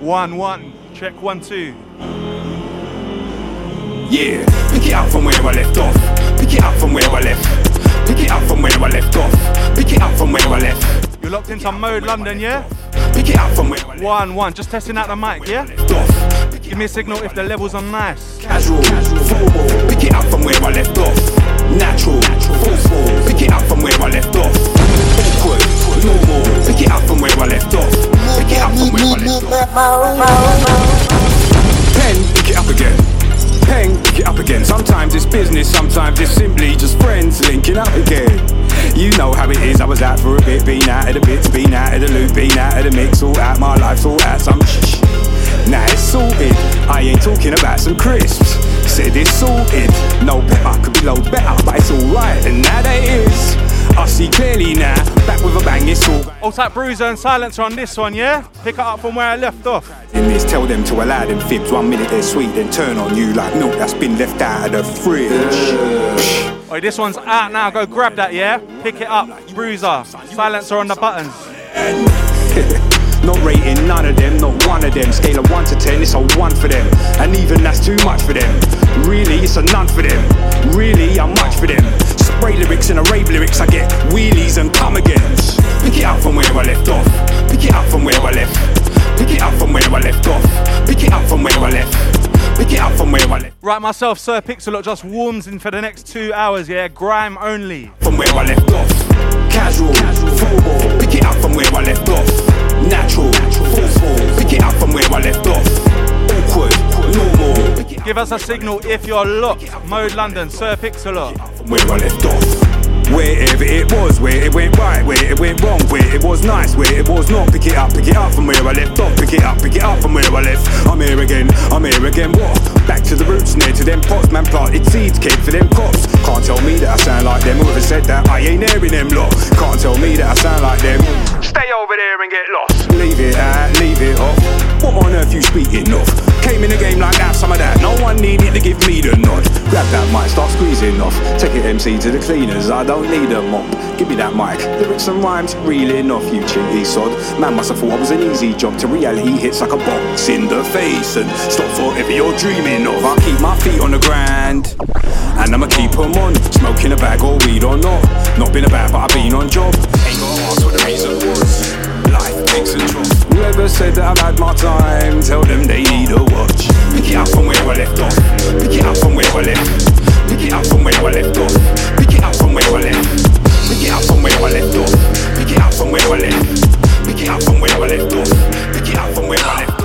One, one. Check one, two. Yeah, pick it up from where I left off. Pick it up from where I left. Pick it up from where I left off. Pick it up from where I left. You're locked into Mode London, yeah? Pick it up from where One, one. Just testing out the mic, yeah? off. Give me a signal if the levels are nice. Casual, formal. Pick it up from where I left off. Natural, forceful. Pick it up from where I left off. Awkward, normal. Pick it up from where I left off. Pick it up from where I left off. Pen, pick it up again. Pen, pick it up again. Sometimes it's business, sometimes it's simply just friends linking up again. You know how it is. I was out for a bit, been out of the bits, been out of the loop, been out of the mix, all out my life, all out some shh. Now it's sorted. I ain't talking about some crisps. Said it's sorted. No pepper could be loads better, but it's alright. And now that is, I see clearly now. Back with a bang, it's all. Old type bruiser and silencer on this one, yeah? Pick it up from where I left off. In this, tell them to allow them fibs. One minute they're sweet, then turn on you like milk that's been left out of the fridge. Oh, this one's out now. Go grab that, yeah? Pick it up. Bruiser. Silencer on the buttons. Not rating none of them, not one of them. Scale of 1 to 10, it's a 1 for them. And even that's too much for them. Really, it's a none for them. Really, I'm much for them. Spray lyrics and a rave lyrics, I get wheelies and come agains. Pick it up from where I left off. Pick it up from where I left. Pick it up from where I left off. Pick it up from where I left. Pick it up from where I left. Right, myself, Sir Pixalot just warms in for the next two hours, yeah? Grime only. From where I left off. Casual, formal. Pick it up from where I left off. Natural, forceful. Pick it up from where I left off. Awkward, Give us a signal if you're locked. Mode London, Sir Pixalot. where I left off. Wherever it was, where it went right, where it went wrong, where it was nice, where it was not. Pick it up, pick it up from where I left off. Pick it up, pick it up from where I left. I'm here again, I'm here again. What? Back to the roots, near to them pots. Man planted seeds, came for them crops. Can't tell me that I sound like them. Whoever said that, I ain't in them lot. Can't tell me that I sound like them. Stay over there and get lost. Leave it out, leave it off. What on earth you speaking of? Came in the game like that, some of that. No one needed to give me the nod. Grab that mic, start squeezing off. Take it MC to the cleaners, I don't need a mop. Give me that mic, lyrics and rhymes, reeling off you cheeky sod. Man must have thought I was an easy job. To reality hits like a box in the face. And stop forever you're dreaming of. I keep my feet on the ground. And I'ma keep 'em on. Smoking a bag or weed or not. Not been a bad, but I've been on job. Ain't gonna ask what the reason was. Life takes a drop. Whoever said that I've had my time, tell them they need a watch. Pick it up from where I left off. Pick it up from where I left. Pick it up from where I left off. Pick it up from where I left. Pick it up from where I left off. Pick it up from where I left. Pick it up from where I left off. Pick it up from where I left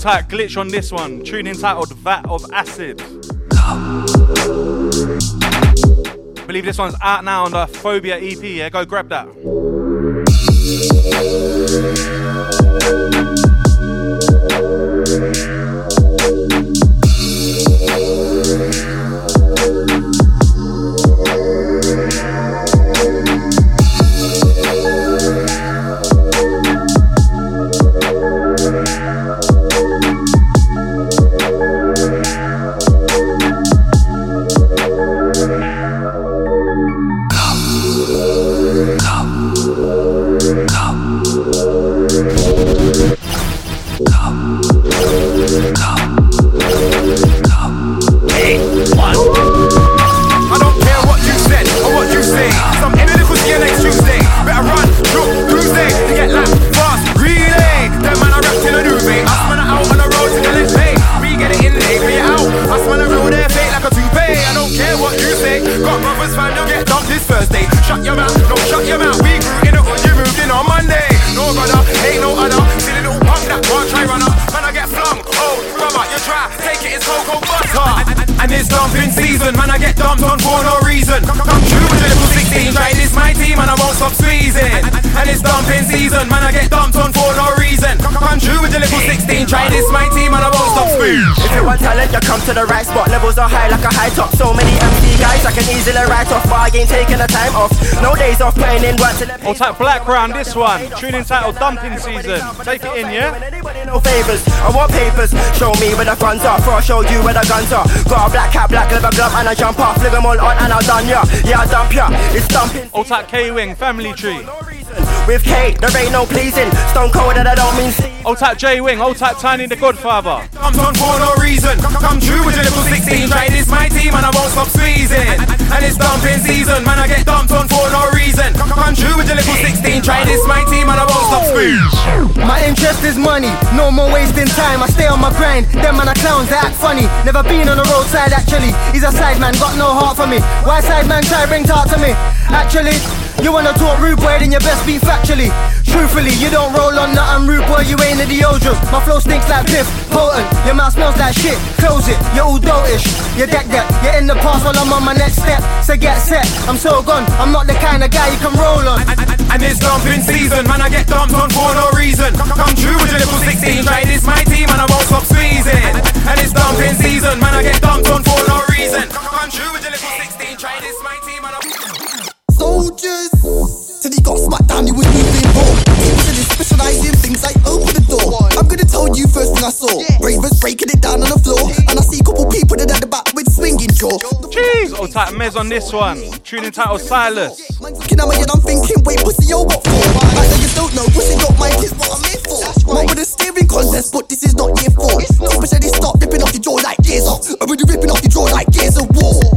tight, glitch on this one. Tune entitled Vat of Acid. believe this one's out now on the Phobia EP, yeah? Go grab that. You come to the right spot. Levels are high like a high top. So many MC guys, I can easily write off, but I ain't taking the time off. No days off playing in work till I'll type black round this one. Tune in title Dumping Season. Take it in, yeah? No favors, I want papers. Show me where the funds are, before I show you where the guns are. Got a black hat, black leather glove, and I jump off. Flick them all on, and I'll done ya. Yeah, I dump ya. It's dumping. I'll type K Wing, Family Tree. With K, there ain't no pleasing. Stone cold that I don't mean see. I'll type J Wing, I'll type Tiny the Godfather. I'm on for no reason. Come true with a little 16. Try this my team and I won't stop squeezing. And it's dumping season, man. I get dumped on for no reason. Come true with a little 16. Try this my team and I won't stop squeezing. My interest is money, no more wasting time. I stay on my grind. Them man are clowns, they act funny. Never been on the roadside actually. He's a side man, got no heart for me. Why side man try bring talk to me? Actually. You wanna talk rude boy, then you best be factually. Truthfully, you don't roll on nothing rude boy, you ain't in the Deodorant. My flow stinks like piff, potent. Your mouth smells like shit, close it. You're all dotish, You're deck that. You're in the past while I'm on my next step. So get set, I'm so gone. I'm not the kind of guy you can roll on. And, it's dumping season, man. I get dumped on for no reason. Come true with a little 16. Try this my team, and I won't stop squeezing. And it's dumping season, man. I get dumped on for no reason. Come true Old Mez on this one. Tune entitled Silas. Looking at my head, I'm thinking, wait, pussy, yo, what for? Like that you don't know, your mind is what I'm here for. Man with a steering contest, but this is not ripping off your jaw like gears off. I'm ripping off your jaw like gears of war.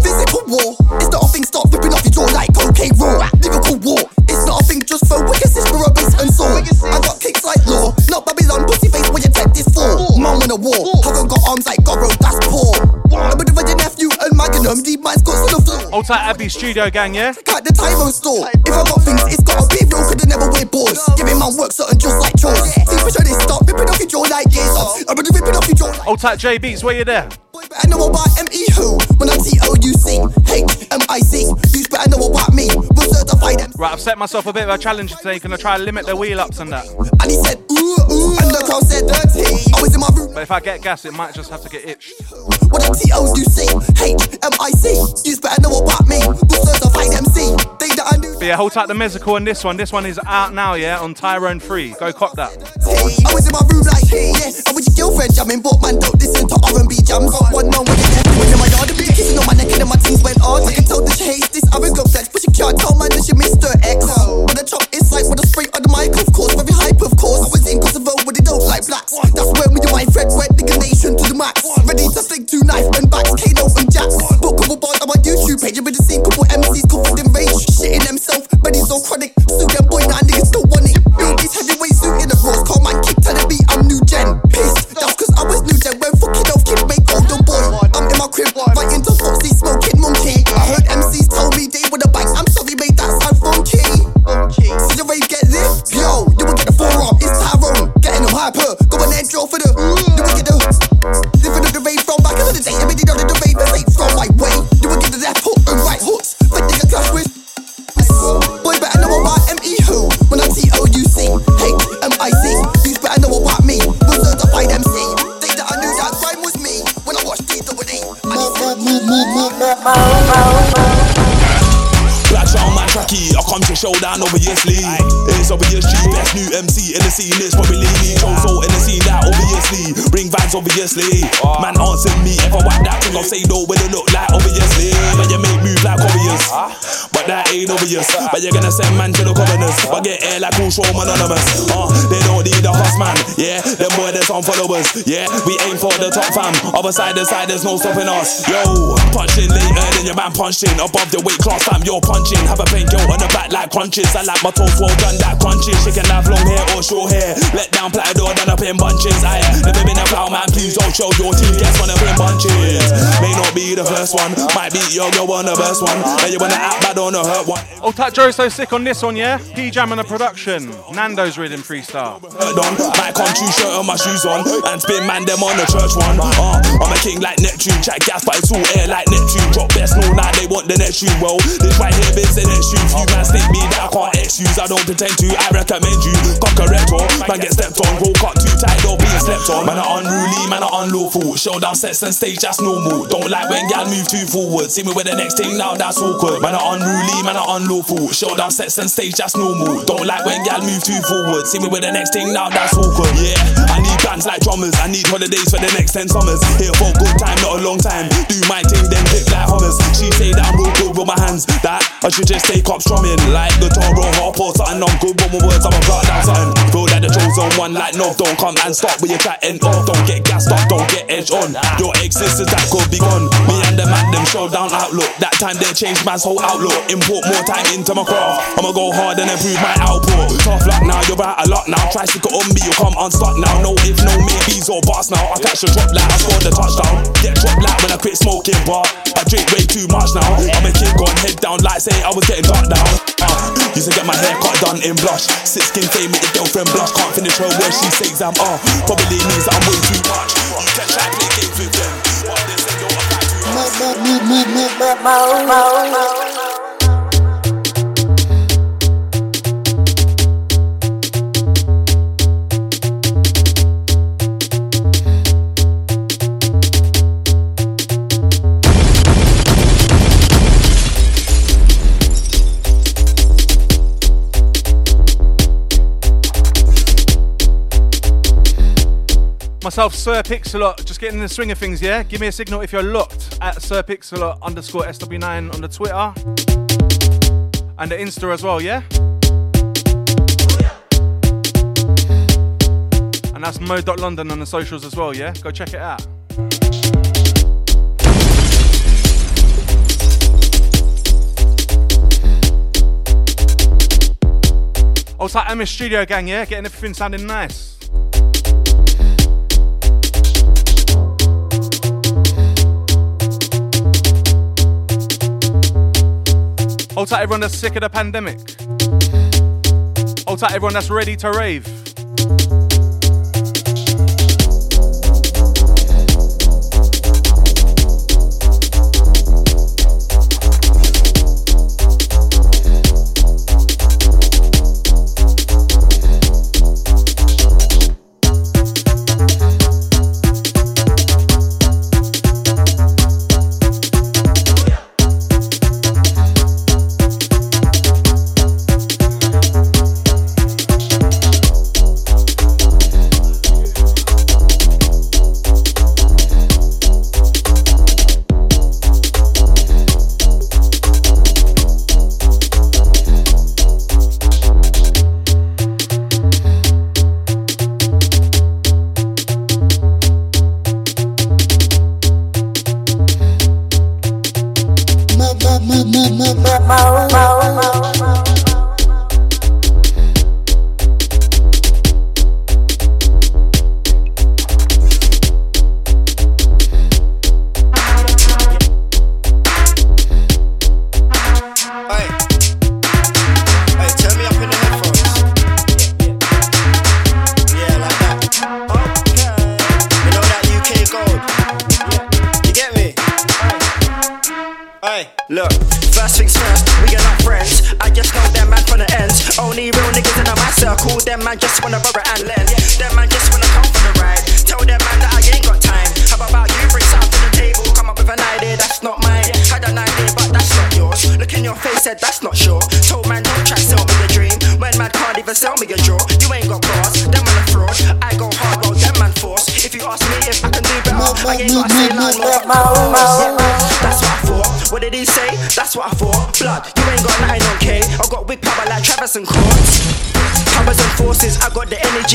On the floor. Old type Abbey Studio Gang, yeah? Check out the Tyro store. If I got things, it's gotta be real, could never wear boards. Giving man work certain just like chores. See, for sure they start ripping off your jaw like gears off. Uh-huh. I'm gonna ripping off your jaw like Old type J Beats, where you there? Boy, better know about M.E. who When I T-O-U-C H-M-I-C You better know about me We'll certify them Right, I've set myself a bit of a challenge today. Gonna try to limit the wheel ups and that. And he said ooh ooh And the crowd said dirty I was in my room But if I get gas, it might just have to get itched. What a T-O-U-C H-M-I-C You better know about me We'll certify them C They that I knew But yeah, hold tight the musical on this one. This one is out now, yeah, on Tyrone 3. Go cop that. I was in my room like, yeah, I'm with your girlfriend jamming, but man don't listen to R&B jams. One man with your was in my yard, a bit kissing on my neck and then my teeth went hard. I can tell that she hates this arrogant flex, but she can't tell man that she missed her ex. When the chop is like with a spray on the mic, of course, very hype, of course. I was in Kosovo, but they don't like blacks. That's when we do my Fred wet the nation to the max. Ready to flick two knife and backs, Kano and Jacks. Put couple bars on my YouTube page, you've been seen couple MCs covered in rage, shitting themselves, but he's so chronic. Sue them boy, niggas still want it. Build these heavyweight suit in the rose, call man kick to the beat, I'm new gen. Pissed, that's cause I was new gen when fucking off kid make older boy. I'm in my crib, right into Foxy, smoking monkey. I heard MCs tell me they would have bang. I'm sorry, mate, that sound funky. See the rave get this? Yo, you will get the forearm, it's Tyrone. Getting them hyper, go on and draw for the. You the. From back in the day, everything on the ain't from my way. You will get the left hook and right hooks, but they get clash with. Boy, better know about M.E. who When I T-O-U-C H-M-I-C You better know about me We'll certify them C They that I knew that crime was me When I watched D-double-D Black sound man tracky, I come to show down obviously. It's obviously best new MC in the scene. It's probably me, so in the scene that obviously bring vibes obviously. Man answer me if I whack that thing, I'll say no when it look like obviously. But you make move like obvious, but that ain't obvious. But you're gonna send man to the governors, but get air like all show anonymous. Uh, they don't need a host man, yeah. Them boy there's some followers, yeah. We aim for the top fam. Other side to side, there's no stopping us. Yo, punching later than your man punching above the weight class fam. You're punching. Have a paint girl on the back like crunches. I like my toast well done that crunchy. She can have long hair or short hair. Let down platter done up in bunches. I never been a plow man. Please don't show your team gets one up in bunches. May not be the first one, might be your girl on the best one. And you wanna act bad on wanna hurt one. Old Tat Joe so sick on this one, yeah? P Jam on the production. Nando's rhythm freestyle. Hurt on, true shirt and my shoes on, and spin man them on the church one. Uh, I'm a king like Neptune, chat gas but it's all air like Neptune. Drop best no now they want the next tune. Well, this right here is the next tune. Few man state me that I can't excuse. I don't pretend to. I recommend you. Cock a rector, man get stepped on. Roll cut too tight, don't being slept on. Man are unruly, man are unlawful. Showdown sets and stage that's normal. Don't like when gal move too forward. See me with the next thing now that's awkward. Man are unruly, man are unlawful. Showdown sets and stage that's normal. Don't like when gal move too forward. See me with the next thing now that's awkward. Yeah, I need bands like drummers. I need holidays for the next ten summers. Here for a good time, not a long time. Do my thing, then dip like hummers. She say that I'm real good with my hands. That I should just take up strumming like guitar or harp or something. I'm good with my words. I'm a block down something. Feel like the chosen one, like no, don't come and stop with your chatting. Oh, don't get gassed up, don't get edge on. Your ex sisters that could be gone. Me and the man them showdown outlook. That time they changed man's whole outlook. Import more time into my craft. I'ma go hard and improve my output. Tough luck now, you're out a lot now. Try stick it on me, you come unstuck now. No if, no maybes or bars now. I catch a drop like I scored the touchdown. Get dropped like when I quit smoking, but I drink way too much now. I'm a kid gone head down like say I was getting dark down. Uh, used to get my hair cut done in blush. Sit skin fame with your girlfriend blush. Can't finish her where she says I'm off. Probably means I'm way too much. You can try play games with them. What they say don't apply to you. Myself, Sir Pixalot, just getting in the swing of things, yeah? Give me a signal if you're locked at Sir Pixalot underscore SW9 on the Twitter and the Insta as well, yeah? And that's mo.london on the socials as well, yeah? Go check it out. Oh, also, MS Studio Gang, yeah? Getting everything sounding nice. Oh, Hold tight, everyone that's sick of the pandemic. Oh, Hold tight, everyone that's ready to rave.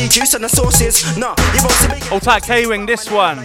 Juice and the sauces. Nah, you won't see me. Old tight K Wing, this one.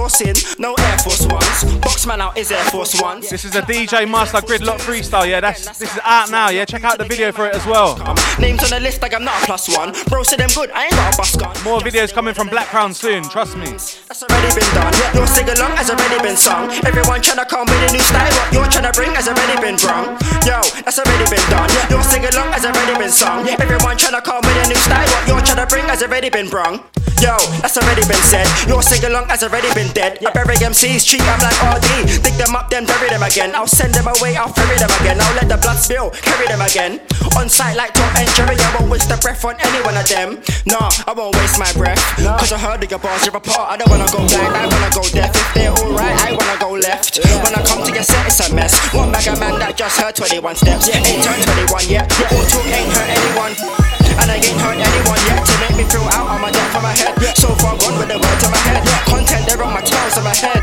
Endorsing, no Air Force Ones. Boxman out is Air Force Ones. This is a DJ Master Gridlock freestyle, yeah. That's this is out now, yeah. Check out the video for it as well. Names on the list like I'm not a plus one. Bro said them good, I ain't got a bus gun. More videos coming from Black Crown soon, trust me. That's already been done. Your sing along has already been sung. Everyone tryna come with a new style. What you're tryna bring has already been brung. Yo, that's already been done. Your sing along has already been sung. Everyone tryna come with a new style. What you're tryna bring has already been brung. Yo, that's already been said. Your sing along has already been dead. I bury MCs, treat I'm like RD. Dig them up, then bury them again. I'll send them away, I'll ferry them again. I'll let the blood spill, carry them again. On sight like Tom and Jerry, I won't waste the breath on any one of them. Nah, I won't waste my breath. Cause I heard of your bars, you're apart. I don't wanna go blind, I wanna go deaf. If they're alright, I wanna go left. When I come to your set, it's a mess. One bag of man that just heard 21 steps. Ain't turned 21 yet. All talk ain't hurt anyone. And I ain't hurt anyone yet to make me feel out on my depth of my head. So far gone with the words in my head. Content, they're on my toes in my head.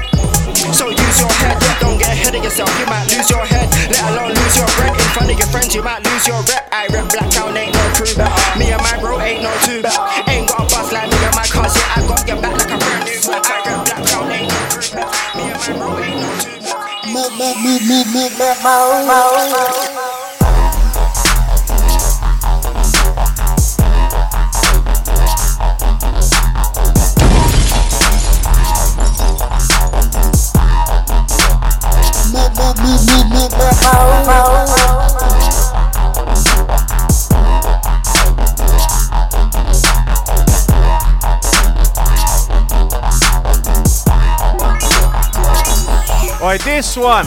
So use your head, don't get ahead of yourself, you might lose your head. Let alone lose your bread in front of your friends, you might lose your rep. I rep Black Town, ain't no crew. better. Me and my bro ain't no two. better. Ain't got a bus like me and my cars, yeah, I got your back like a brand new. I rep Black Town, ain't no crew. better. Me and my bro ain't no two. Alright, this one.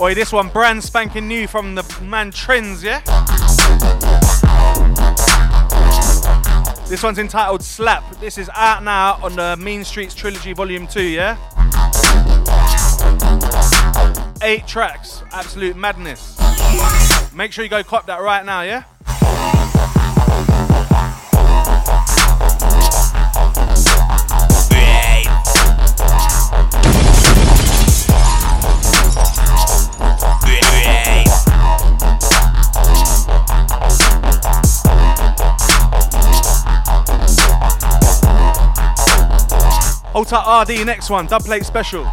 Oi, this one brand spanking new from the man Trends, yeah? This one's entitled Slap. This is out now on the Mean Streets Trilogy Volume 2, yeah? Eight tracks, absolute madness. Make sure you go cop that right now, yeah? Hold tight RD, next one, dub plate special.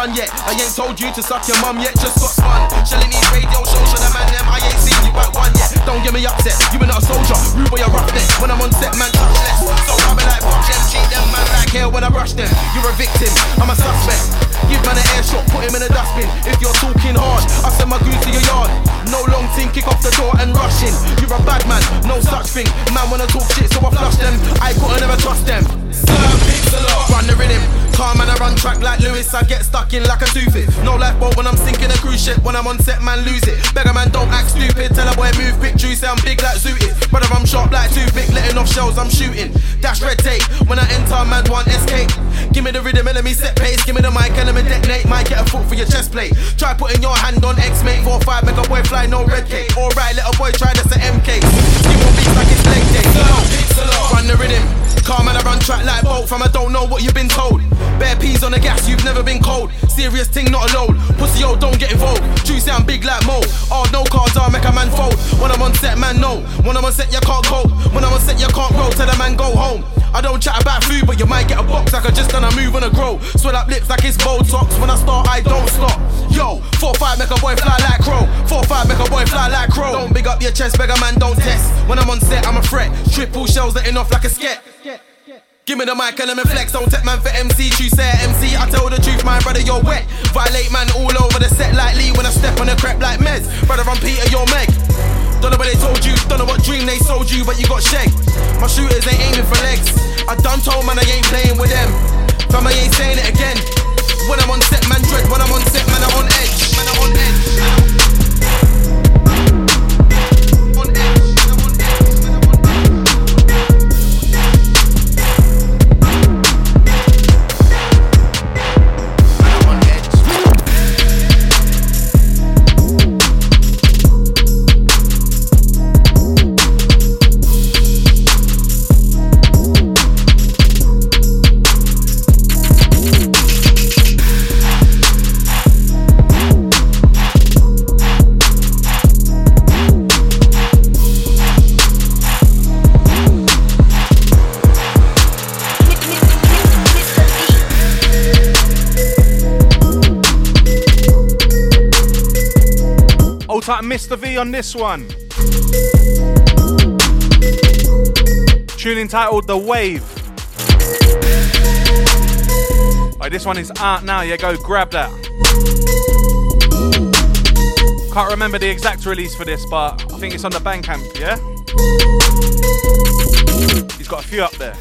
Done yet. I ain't told you to suck your mum yet, just got spun. Shelling these radio shows for the man, them, I ain't seen you at one yet. Don't get me upset, you been not a soldier, rude boy, you're roughneck. When I'm on set, man, touch less. So be like, fuck them, treat them, man, like hell when I rush them. You're a victim, I'm a suspect. Give man an air shot, put him in a dustbin. If you're talking hard, I send my goose to your yard. No long thing, kick off the door and rush in. You're a bad man, no such thing. Man wanna talk shit, so I flush them. I couldn't never trust them. Sir, Run the rhythm, calm and I run track like Lewis. I get like a toothy. No lifeboat when I'm sinking a cruise ship. When I'm on set, man, lose it. Beggar man, don't act stupid. Tell a boy move quick, say I'm big like Zooted. Brother, I'm sharp like toothpick, letting off shells, I'm shooting. Dash red tape when I enter, man, one escape. Give me the rhythm and let me set pace. Give me the mic and let me detonate. Might get a foot for your chest plate. Try putting your hand on X, mate. 4 5, make a boy fly, no red cake. Alright, little boy, try that's an MK. Give on beats like it's leg day. Run the rhythm. Calm and I run track like bolt from I don't know what you've been told. Bare peas on the gas, you've never been cold. Serious thing, not alone. Pussy, yo, don't get involved. Juicy, I'm big like Mo. Oh, no cards, I'll make a man fold. When I'm on set, man, no. When I'm on set, you can't cope. When I'm on set, you can't roll. Tell the man, go home. I don't chat about food, but you might get a box like I just done a move on a grow. Swell up lips like it's Botox. When I start, I don't stop. Yo, 4-5 make a boy fly like crow. 4-5 make a boy fly like crow. Don't big up your chest, beggar man, don't test. When I'm on set, I'm a threat. Triple shells letting off like a sket. Give me the mic and let me flex. Don't take man for MC. True say MC. I tell the truth, my brother, you're wet. Violate man all over the set like Lee when I step on the crep like Mez. Brother, I'm Peter, you're Meg. Don't know what they told you, don't know what dream they sold you, but you got shake. My shooters ain't aiming for legs. I done told man I ain't playing with them. Fam, I ain't saying it again. When I'm on set, man dread. When I'm on set, man I'm on edge. Man I'm on edge. Tight Mr. V on this one. Tune entitled The Wave. Alright, this one is out now. Yeah, go grab that. Can't remember the exact release for this, but I think it's on the Bandcamp, yeah? He's got a few up there.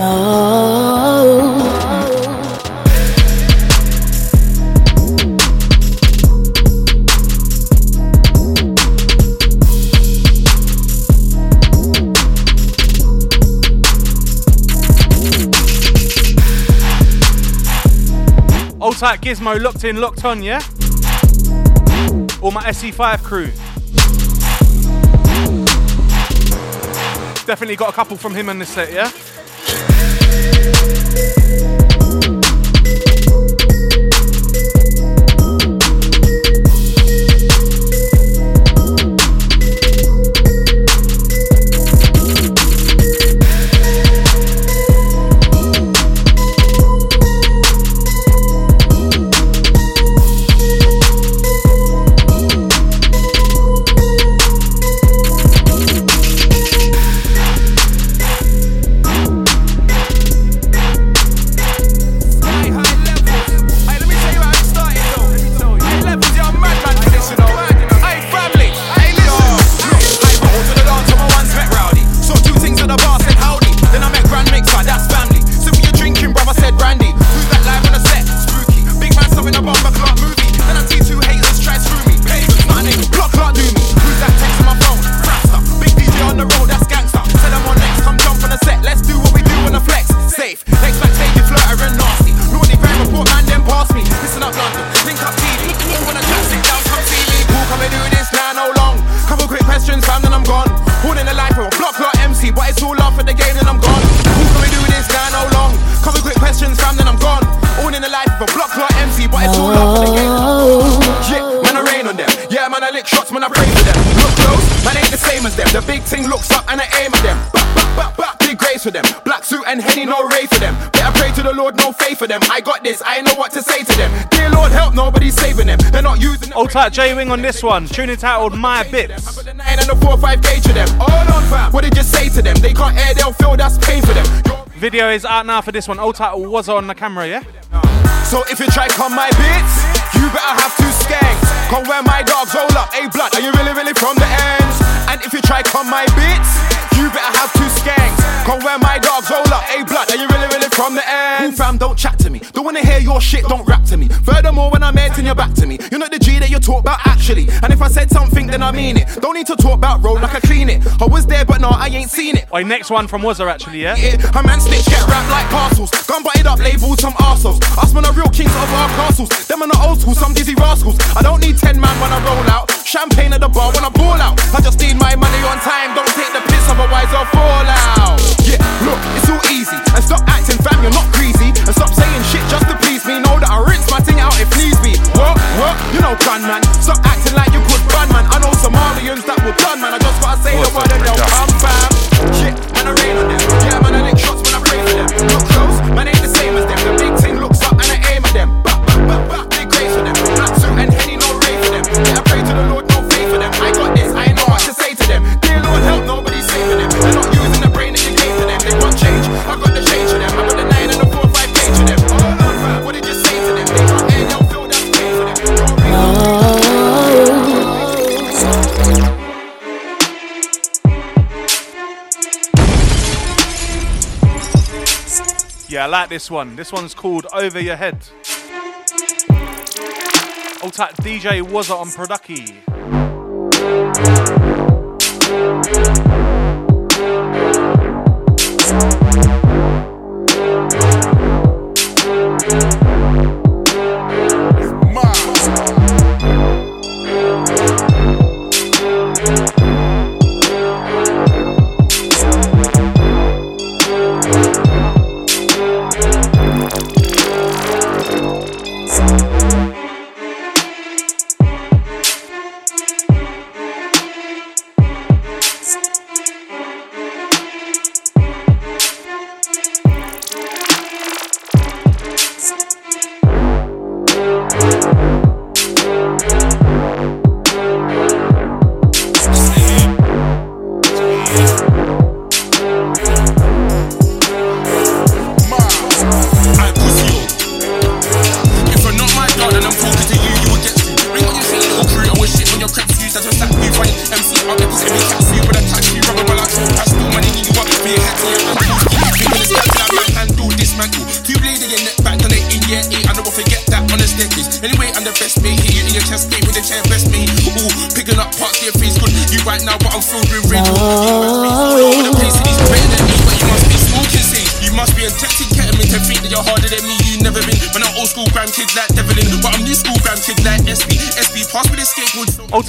Old tight Gizmo locked in, locked on, yeah? All my SE5 crew. Definitely got a couple from him on this set, yeah? Yeah. Old J Wing on this one. Tune entitled My Bits. put the nine and the four five gauge to them. Hold on, fam. What did you say to them? They can't air, they'll feel that's pain for them. Video is out now for this one. Old title was on the camera, yeah? So if you try come my bits, you better have two skanks. Come where my dogs roll up, a blood. Are you really, really from the ends? And if you try come my bits, you better have two skanks. Come where my dogs roll up, a blood. Are you really, really from the end? Cool fam, don't chat to me. Don't wanna hear your shit, don't rap to me. Furthermore, when I'm here, turn your back to me. You're not the G that you talk about actually. And if I said something, then I mean it. Don't need to talk about roll like I clean it. I was there, but no, I ain't seen it. Oi, next one from Wazza actually, yeah? it. A man snitch get wrapped like parcels. Gun butted up, labeled some arseholes. Us man are real kings of our castles. Them are the old school, some dizzy rascals. I don't need 10 man when I roll out. Champagne at the bar when I ball out. I just need my money on time. Don't take the piss, otherwise I'll fall out. Yeah, look, it's all easy. And stop acting fam, you're not greasy. And stop saying shit just to please me. Know that I rinse my thing out if needs be. What? What? You know, gun man. Stop acting like you could ban man. I know Somalians that will done man. I just gotta say the word and they'll come fam. I like this one. This one's called Over Your Head. Old type DJ was on Producky.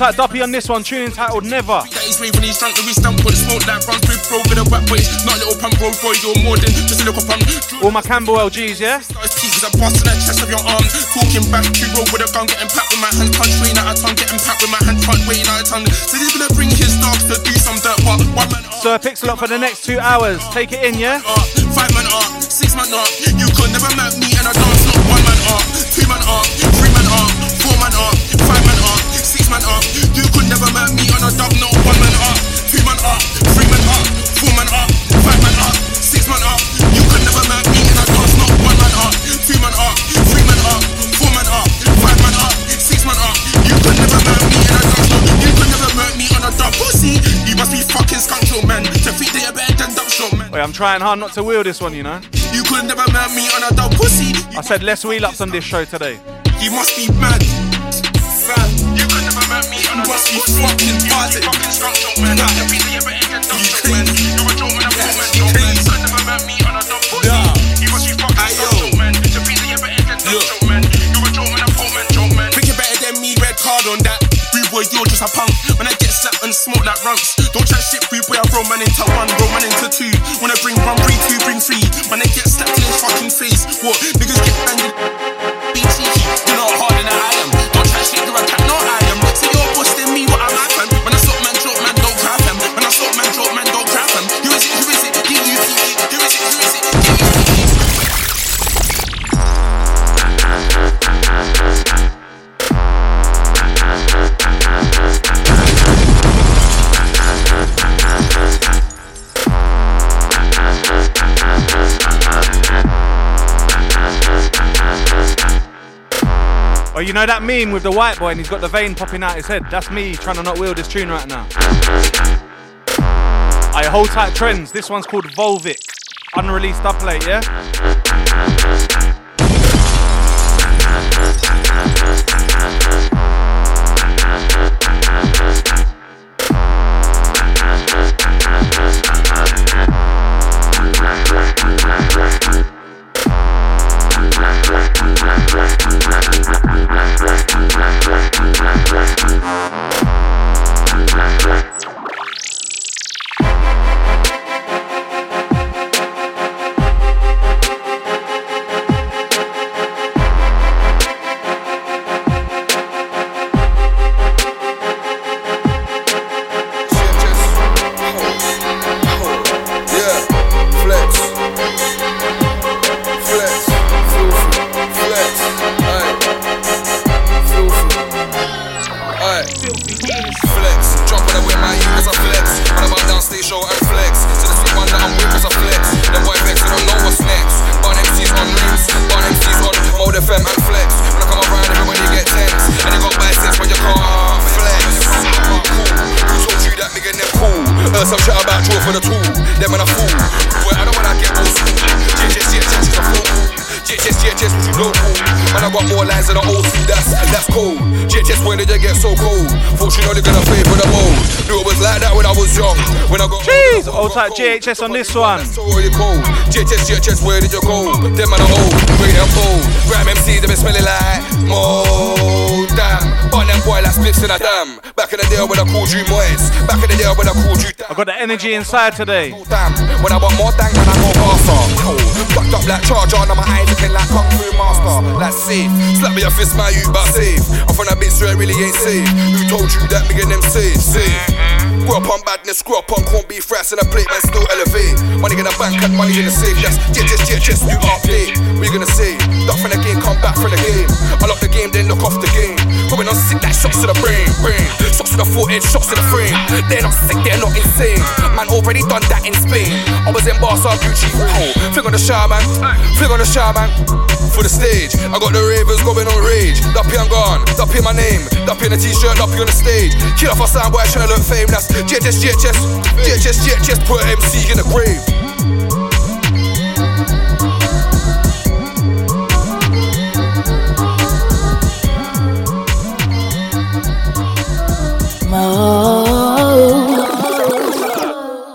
So type Duppy on this one, tune entitled Never. he's waving drunk, with smoke that runs with a wet. Not little pump road boy, you're more than just a little pump. All my Campbell LGs, yeah? Starts peak with a bust in the chest of your arm. Talking back, you roll with a gun, getting packed with my hand punch, waiting out of tongue, getting packed with my hand punch, waiting out of tongue. So he's gonna bring his dogs to do some dirt, but one man up. Sir Pixel up for the next two hours. Take it in, yeah? five man up, six man up. I'm trying hard not to wheel this one, you know? You could never map me on a dub pussy. I said less wheel ups on this show today. You must be mad. Fam. You could never map me on a must be fucking buzzing. Fucking strong show man. Nah. You beat the ever end dub man. You're a joke man, a fool man, joke man. You could never map me on a dub pussy. You must be fucking strong show man. You beat the ever end dub man. You're a joke man, a fool man, joke man. Think you're better than me, red card on that. Rude boy, you're just a punk. When I get slapped and smoke like runks. Don't chat shit, rude boy, I roll man into one, roll man into two. Wanna Oh, you know that meme with the white boy and he's got the vein popping out his head? That's me trying to not wheel this tune right now. I hold tight trends. This one's called Volvic. Unreleased upplate, yeah? Yeah, man tool, fool. I get old school. A fool. What you know. Man, I more lines than old school, that's, that's cold. Where did they get so cold? Folks, you know they're gonna fade with a bowl. Knew it was like that when I was young. When I got Jeez, old type JHS on this one. So cold. JHS, JHS, where did you go? Them man are old, great and bold. Grab MCs, they been smelling like mold. Damn, but them boy like spliffs in a dam. Back in the day when I called you moist. Back in the day when I called you. I got the energy inside today. Damn, when I want more thank, man, I go faster. Fucked up like charger, now my eyes looking like Kung Fu Master. Like safe, slap me a fist, my you, but safe. I'm from that bitch where it really ain't safe. Who told you that me and them safe? Safe. Grew up on badness, grew up on corned beef rice and a plate, man, still elevate. Money in the bank and money in the safe. That's jet, jet, jet, jet, new update. What you gonna say? Duck from the game, come back from the game. I lock the game, then look off the game. Going on sick like shots to the brain, brain. Shots to the forehead, shots to the frame. They're not sick, they're not insane. Man, already done that in Spain. I was in Barca, Gucci, oh. Fling on the shaman, fling on the shaman. For the stage, I got the ravers going on rage. Duppy and gone, Duppy my name. Duppy in a t-shirt, Duppy on the stage. Kill off a soundboy, trying to look fame. That's JHS, JHS, JHS, JHS, put MC in the grave.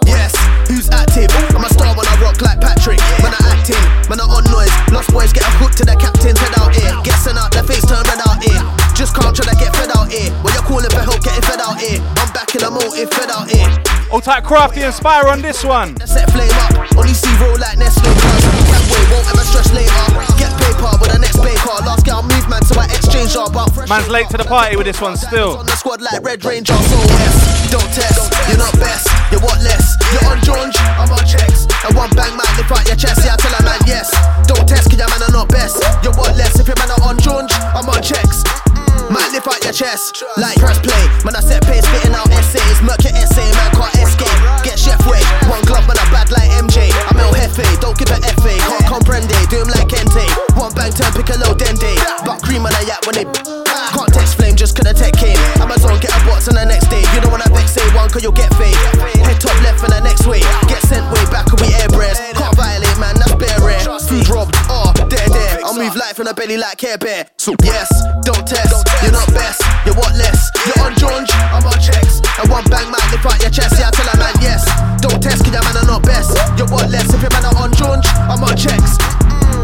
Yes, who's active? I'm a star when I rock like Patrick. Man, I acting, man, I on noise. Lost boys get a hook to the captain's head out here. Sent out, their face turn red out here. Just can't try to get fed out here. Calling for help, getting fed out here. I'm back in the motive, fed out here. Old type crafty inspire on this one. Set flame up, only see roll like Nestle way won't ever stress later. Get paper with the next paper. Last girl man so I exchange her But fresh Man's late to the party with this one still. on the squad like Red Ranger So yes, don't test, you're not best. You're what less, you're on Jones, I'm on checks. And one bang man lift out your chest. Yeah I tell a man yes, don't test cause your man are not best. You're what less, if your man are on Jones, I'm on checks might lift out your chest, like press play. Man, I set pace, spitting out essays. Merc your essay, man, can't escape. Get chef way. One glove, man, I bad like MJ. I'm El Jefe, don't give a FA. Can't comprende, do him like Kente. One bang turn, pick a low dende. But cream on a yak when they. Can't text flame just cause the tech came. Amazon, get a box on the next day. You don't wanna vex, say one cause you'll get fade. In the belly like Care Bear. So, yes, don't test. You're not best, you're what less. You're on Jones, I'm on checks. And one bang might lift out your chest. Yeah, I tell a man yes. Don't test, cause your man are not best. You're what less. If your man are on Jones, I'm on checks.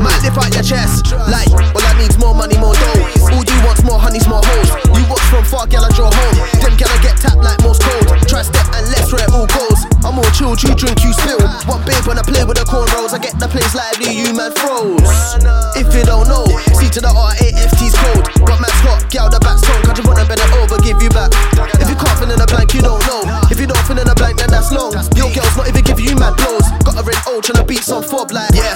Might lift out your chest. Like, all I need's more money, more dough. All you want's more honeys, more hoes. You watch from far, gal, I draw home. Them gal, I get tapped like most cold. Try step and left where it all goes. I'm all chilled, you drink, you spill. One babe when I play with. I get the place you man froze. If you don't know, C to the R, AFT's code. Got man's hot, gal, the back's cold. Cause you wanna it over, give you back. If you can't fill in a blank, you don't know. If you don't fill in a blank, then that's low. Your girl's not even giving you mad blows. Got a red O, tryna beat some fob like, yes,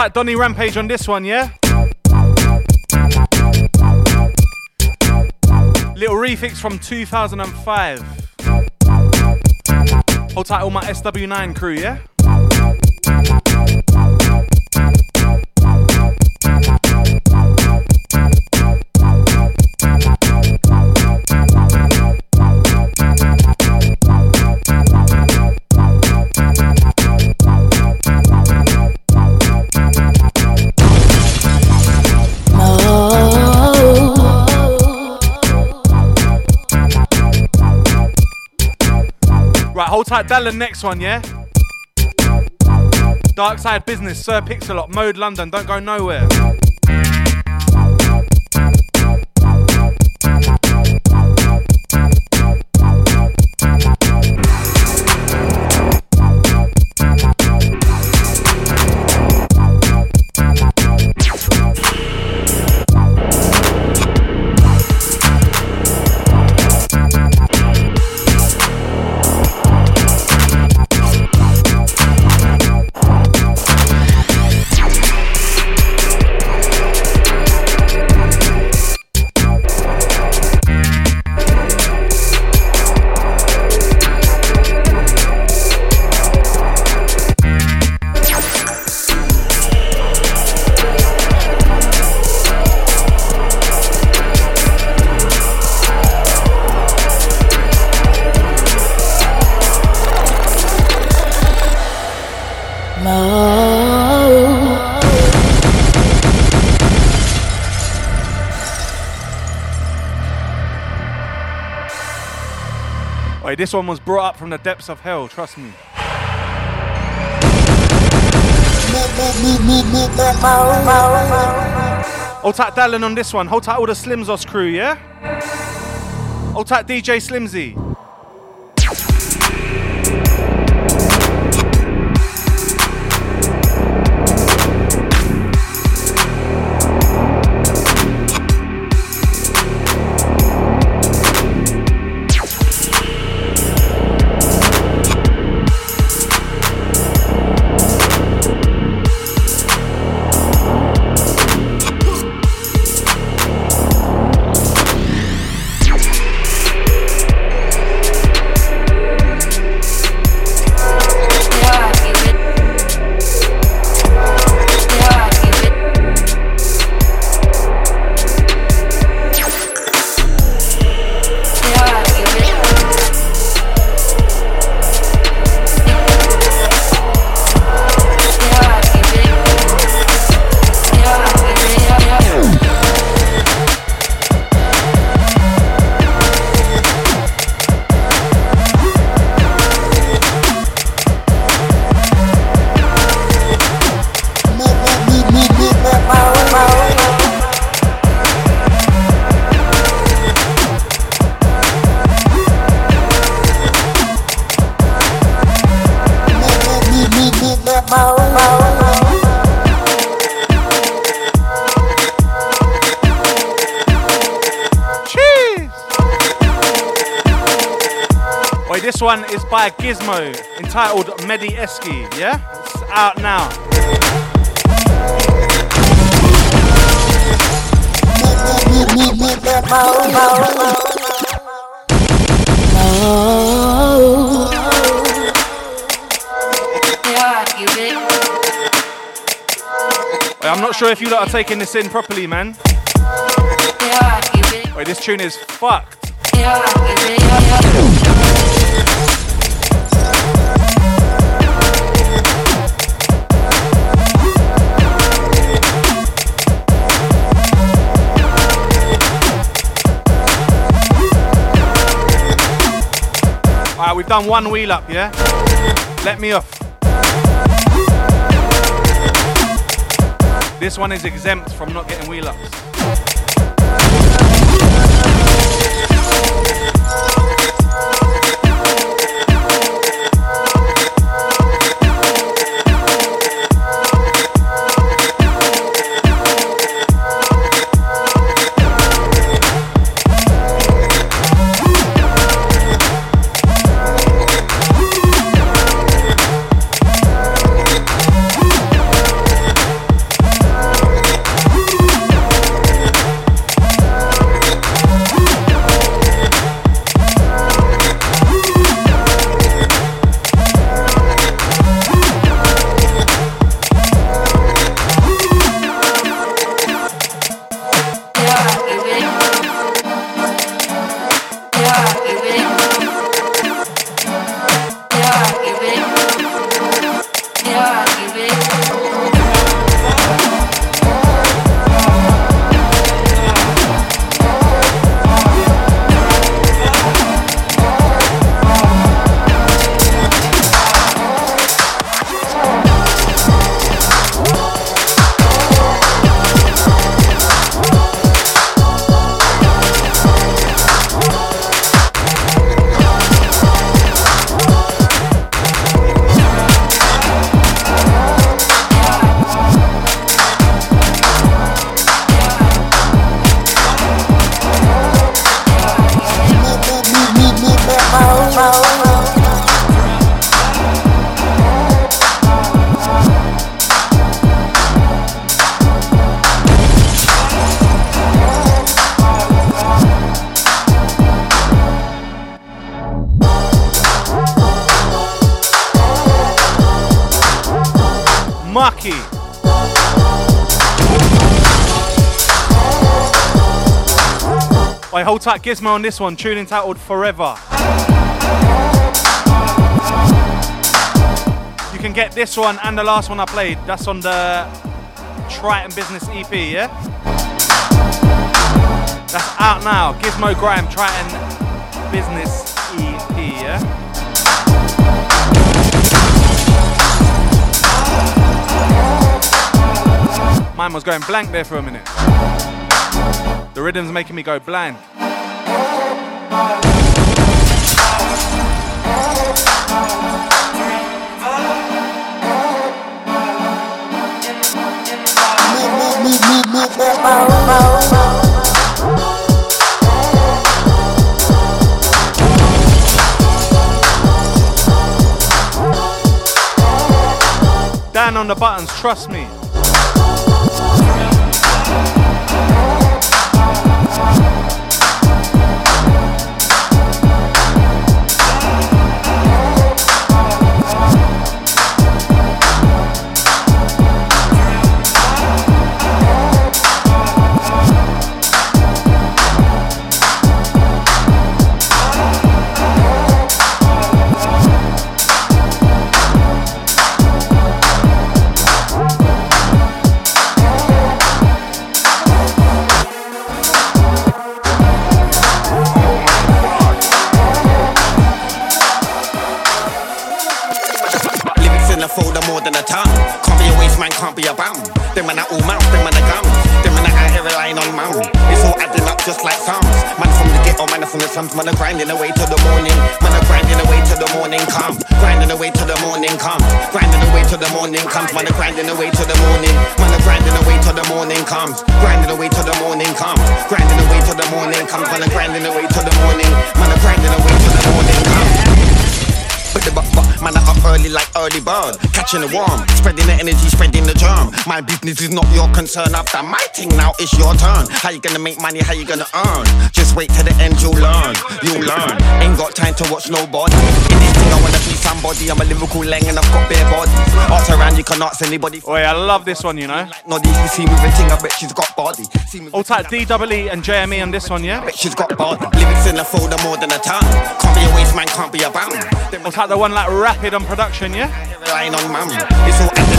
Type Donny Rampage on this one, yeah? Little refix from 2005. Hold tight, all my SW9 crew, yeah? Hold tight, Dallin, next one, yeah? Dark Side Business, Sir Pixalot, Mode London, don't go nowhere. This one was brought up from the depths of hell, trust me. Hold tight Dallin on this one. Hold tight all the Slimzos crew, yeah? Hold tight DJ Slimzee. Gizmo, entitled Medi Eski, yeah? It's out now. I'm not sure if you lot are taking this in properly, man. Wait, this tune is fucked. We've done one wheel up, yeah? Let me off. This one is exempt from not getting wheel ups. Marky. Wait, hold tight, Gizmo on this one. Tune entitled Forever. You can get this one and the last one I played. That's on the Triton Business EP, yeah? That's out now. Gizmo Grime, Triton Business EP, yeah? Mine was going blank there for a minute. The rhythm's making me go blind. Dan on the buttons, trust me. Slums. Man are grinding away till the morning. Man are grinding away till the morning come. Grinding away till the morning come. Grinding away till the morning comes. Man are grinding away till the morning. Man are grinding away till the morning comes. Grinding away till the morning comes. Grinding away till the morning comes. Man are grinding away catching the worm, spreading the energy, spreading the germ. My business is not your concern. I've done my thing, now it's your turn. How you gonna make money? How you gonna earn? Just wait till the end, you'll learn. You'll learn. Ain't got time to watch nobody. In this thing, I wanna be somebody. I'm a lyrical lang and I've got bare body. Ask around, you can ask anybody. Oh yeah, I love this one, you know. Noddy, you see me with a thing, I bet she's got body. All tight DWE and JME on this one, yeah? bet she's got body. Lyrics in the folder more than a ton. Can't be a waste man, can't be a bum. All tight the one like Rapid on production, yeah? Relying on mum. It's all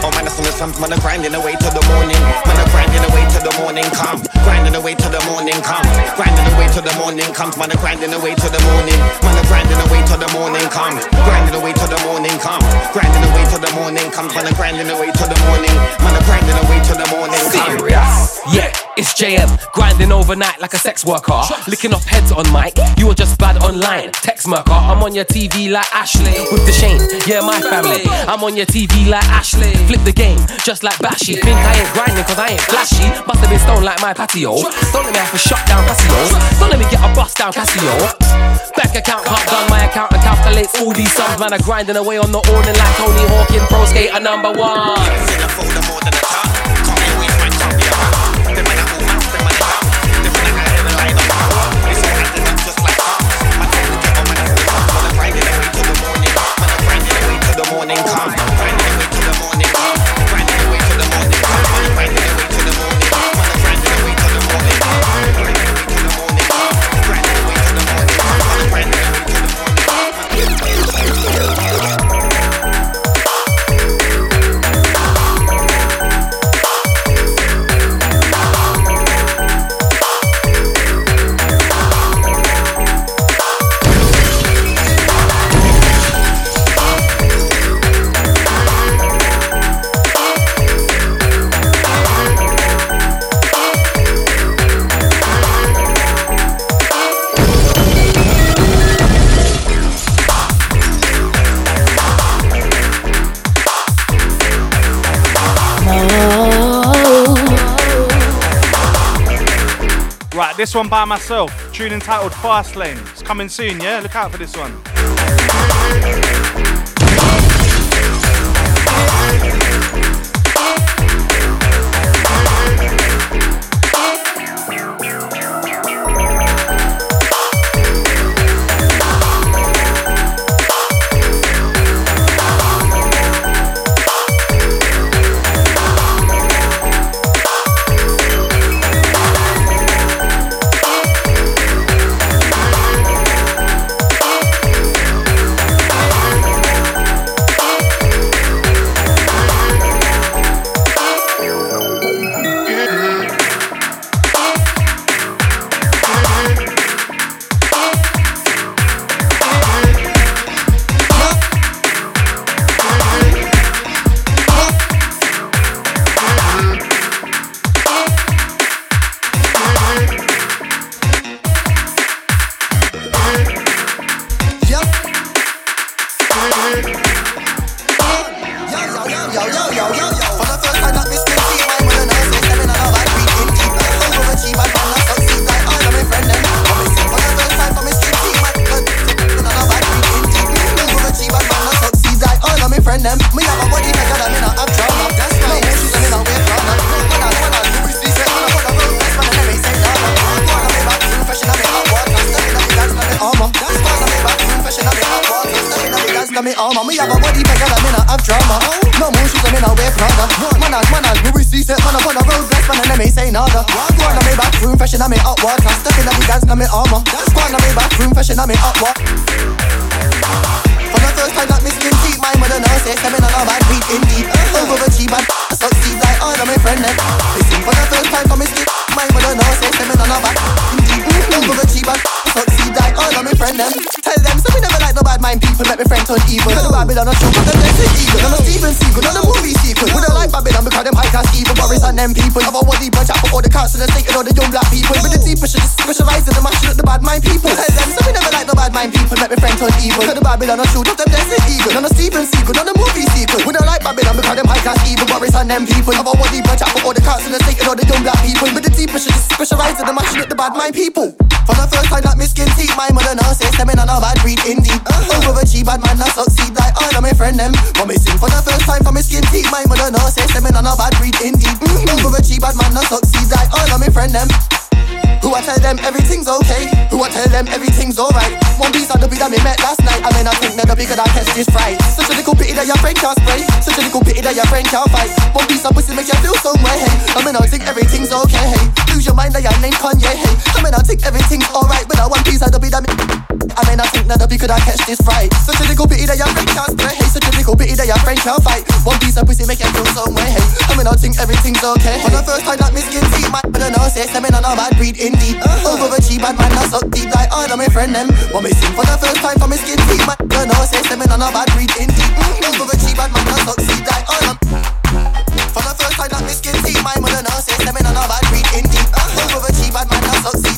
Oh man from the ghetto, man are grinding away till the morning. Man are grinding away till the morning come. Grinding away till the morning come. Grinding away till the morning comes. Man are grinding away till the morning. Man are grinding away till the morning comes. Grinding away till the morning comes. Grinding away till the morning comes. Man are grinding away till the morning. Man are grinding away till the morning comes. Yeah, it's JM, grinding overnight like a sex worker. Licking off heads on mic, you are just bad online. Text murker, I'm on your TV like Ashley. With the Shane, yeah, my family. I'm on your TV like Ashley. Flip the game, just like Bashy. Think I ain't grinding cause I ain't flashy. Must have been stoned like my patio. Don't let me have to shut down Casio. Don't let me get a bust down Casio. Bank account can't my account and calculates all these sums. Man, are grinding away on the awning like Tony Hawking, pro skater number one. This one by myself. Tune entitled Fast Lane. It's coming soon, yeah? Look out for this one. Indeed Overachieve bad man not succeed like all of my friend them. But me sing for the first time for me skin teeth. My mother knows say Seven on a bad breed indeed. Mm. Overachieve bad man not succeed like all of my friend them who I tell them everything's okay? Who I tell them everything's alright? One piece of the beat that me met last night, I mean I think that the bigger that catch this fright. Such a little pity that your friend can't spray, such a little pity that your friend can't fight. One piece of pussy make you feel some way, hey. I mean I think everything's okay, hey. Lose your mind that your name Kanye, hey. I mean I think everything's alright, but that one piece of the beat that me. I mean I think that the bigger that catch this fright. Such a little pity that your friend can't spray, hey. Such a little pity that your friend can't fight. One piece of pussy make you feel some way, hey. I mean I think everything's okay. For the first time that me skin teeth, my brother knows say seven on a bad breed Uh-huh. indeed. Overachieve bad man, I suck deep like all of my friend them. Want me sing for the first time for me skin teeth, my brother knows say seven on a bad breed indeed. Mm-hmm. Overachieve bad man, I succeed like all of. For the first time that me skin teeth, my mother knows say seven on a bad breed indeed. Uh-huh. Overachieve bad man, I succeed like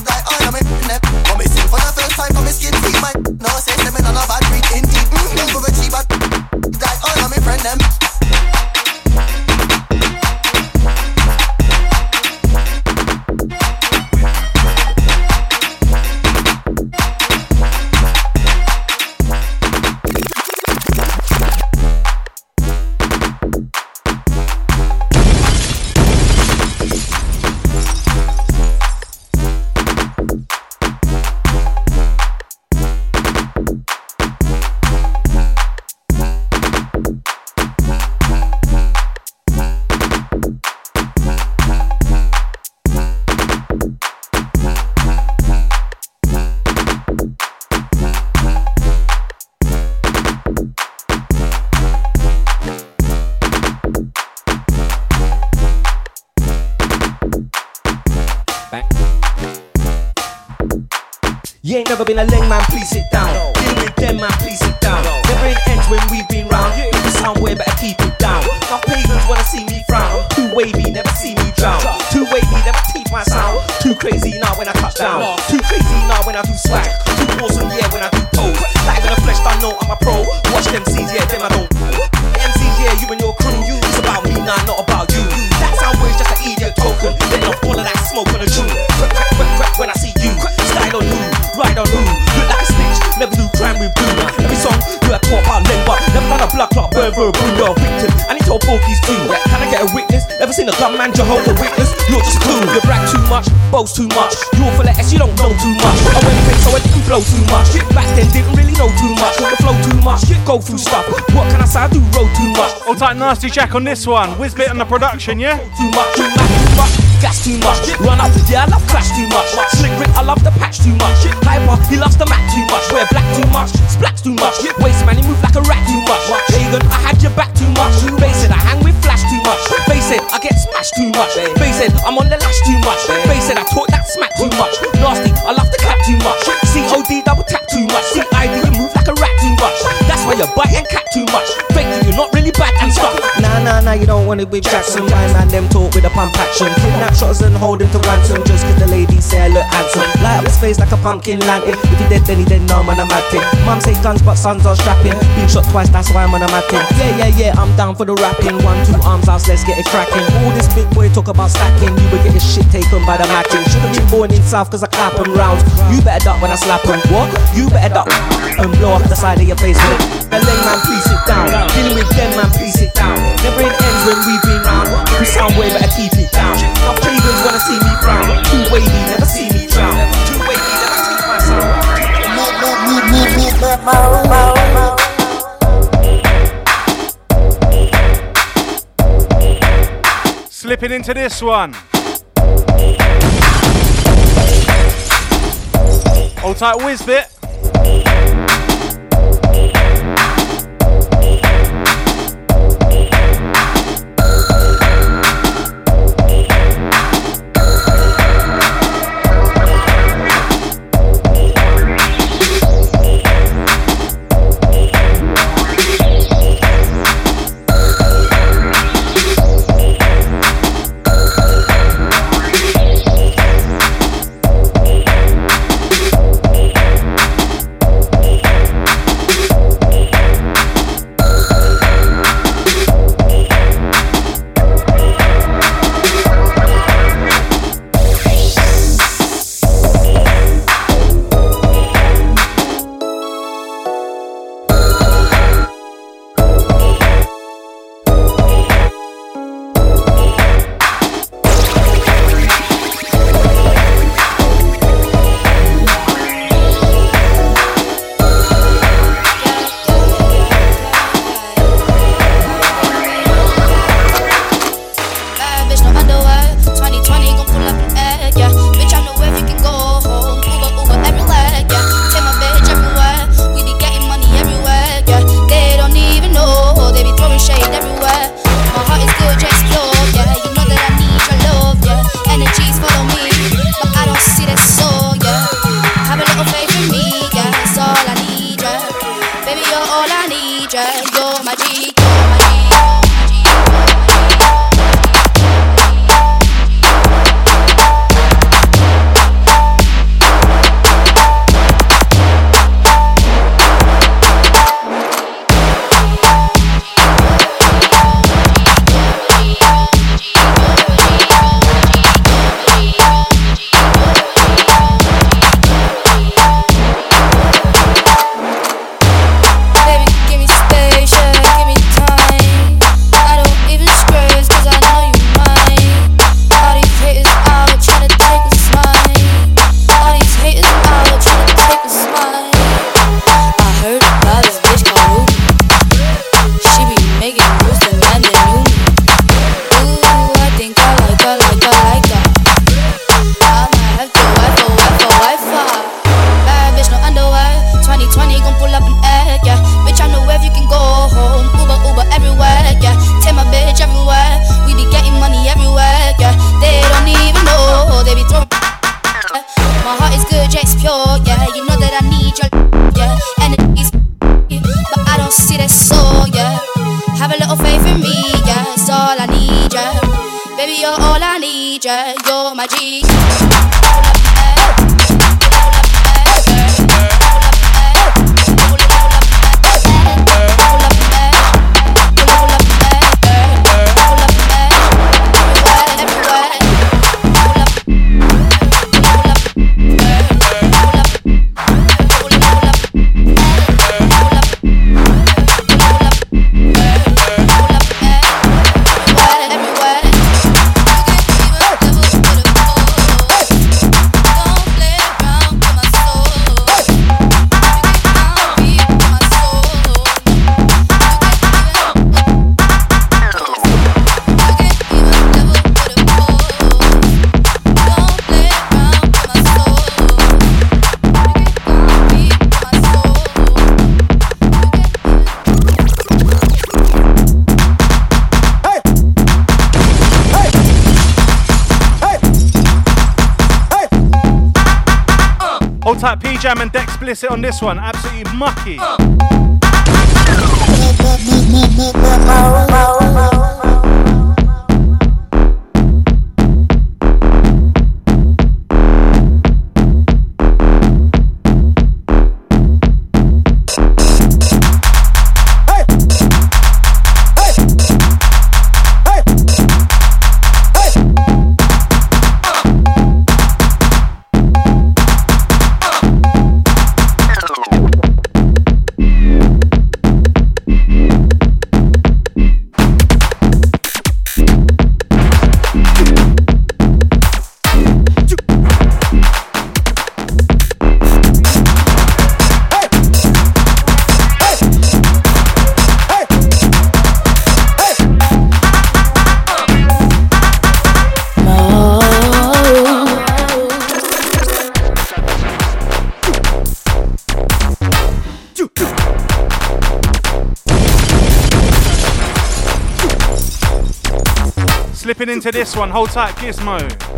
been a leng man, please sit down. A gunman Jehovah Witness. You're just cool. You brag too much, boast too much. You're full of S, you don't know too much. I went quick, so I didn't blow too much. Back then, didn't really know too much. The flow too much, go through stuff. What can I say? I do roll too much. All tight, nasty Jack on this one. Whizbit on the production, yeah? Too much, too much, too much. Gas too much. Run up, yeah, I love clash too much. Slick Rick, I love the patch too much. Hyper, he loves the mat too much. Wear black too much. Splats too much. Waste man, he move like a rat too much. Pagan, I had your back too much. Face it, I get smashed too much. Face it, I'm on the lash too much. Face it, I talk that smack too much. Nasty, I love the clap too much. COD double tap too much. CID, you move like a rat too much. That's why you bite and cat too much. Fake you, you're not really bad and stuff. Nah, nah, nah, you don't it with Jackson. My man, them talk with a pump action. Kidnap shots and hold him to ransom. Just cause the ladies say I look handsome. Light up his face like a pumpkin lantern. If he dead, then he dead, no man, I'm acting. Mom say guns, but sons are strapping. Been shot twice, that's why I'm on a acting. Yeah, yeah, yeah, I'm down for the rapping. One, two arms out, let's get it cracking. All this big boy talk about stacking. You will get your shit taken by the macking. Should've been born in South cause I clap 'em round. You better duck when I slap 'em. What? You better duck and blow off the side of your face. The lane man, please sit down. Dealing with them man, please sit down. Never in ends when we been round. We sound way better, keep it down. Now pagans wanna see me. Too never see me drown. Too never my sound. Slipping into this one. Hold tight, Wizbit. Dex on this one. Absolutely mucky. Slipping into this one, hold tight, Gizmo.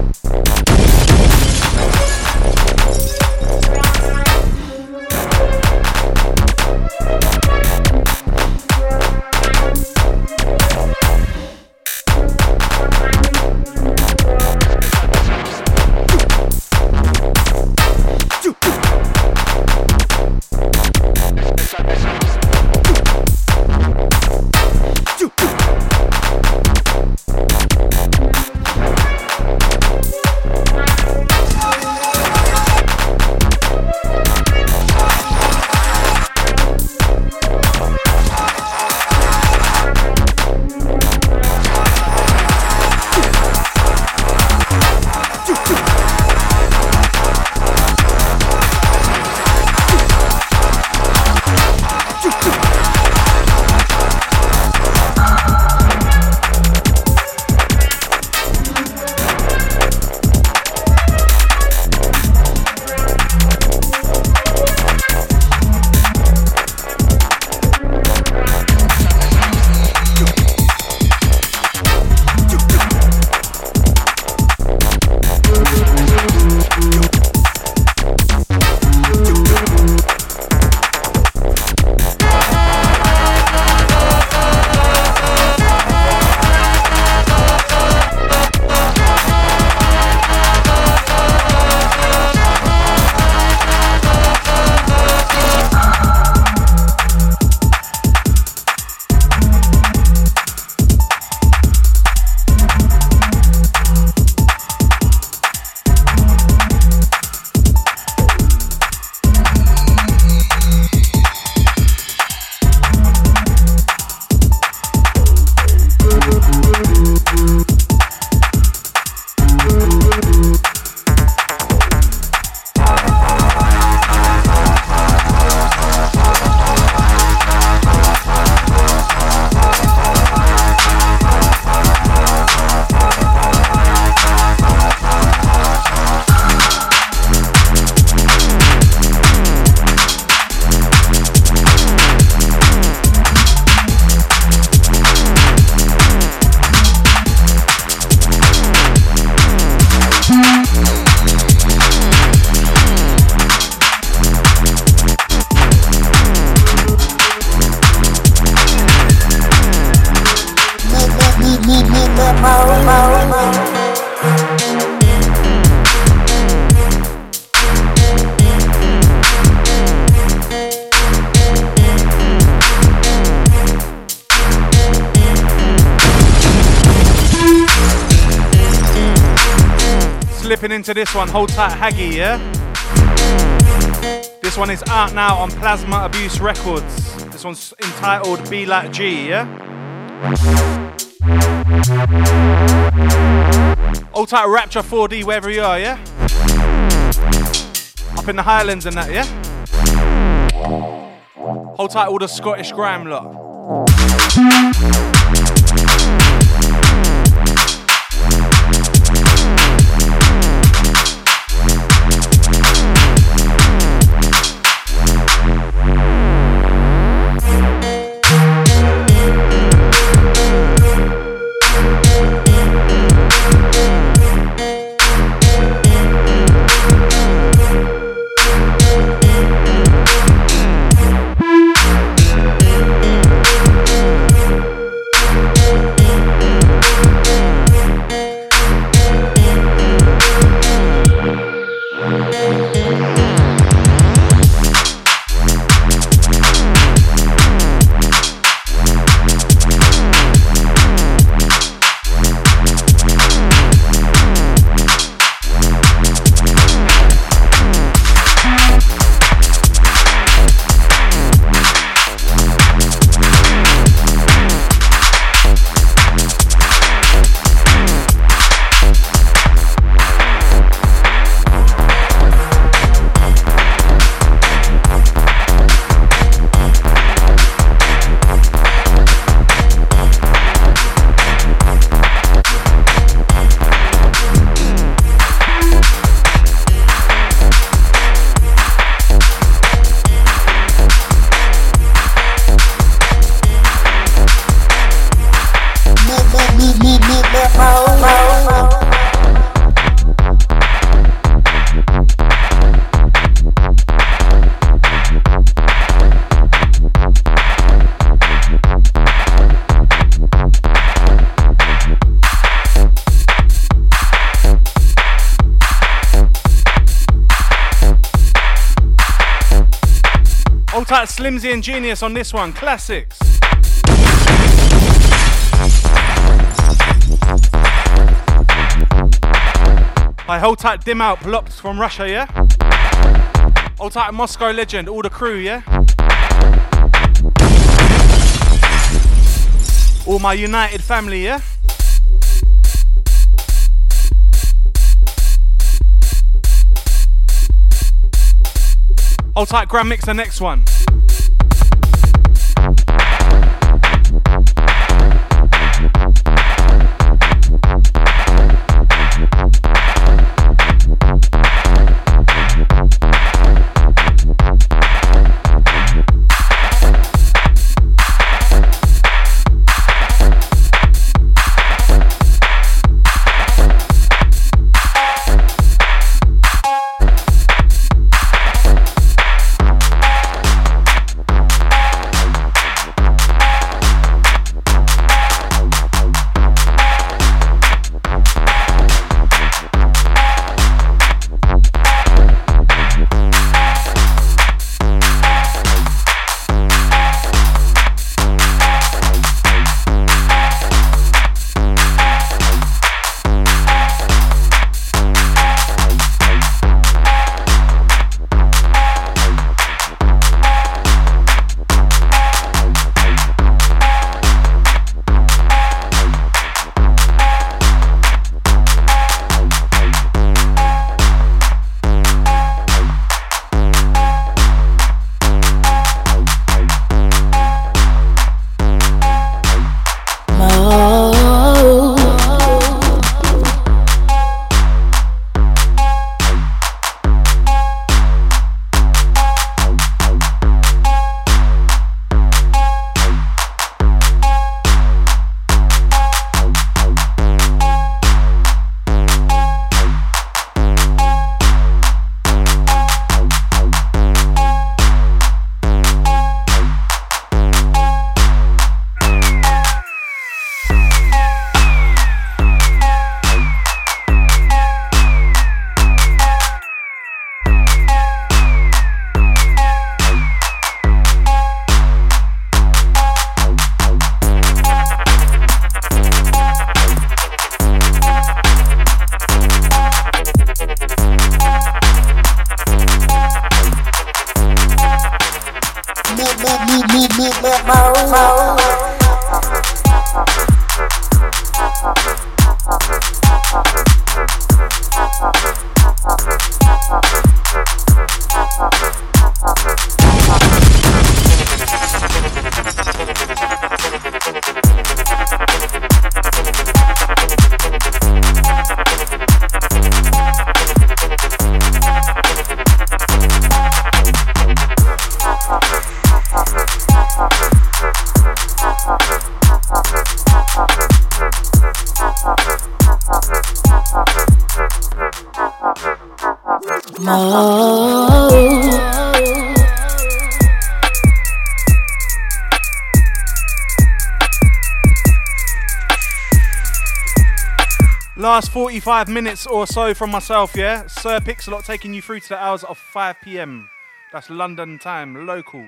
Into this one. Hold tight, Haggy, yeah? This one is out now on Plasma Abuse Records. This one's entitled Be Like G, yeah? Hold tight, Rapture 4D, wherever you are, yeah? Up in the Highlands and that, yeah? Hold tight, all the Scottish grime lot. Tight Slimzee and Genius on this one, classics. I hold tight dim out blocked from Russia, yeah? Hold tight Moscow legend, all the crew, yeah? All my united family, yeah? Hold tight Grand Mix the next one. last 45 minutes or so from myself, yeah? Sir Pixalot taking you through to the hours of 5 pm. That's London time, local.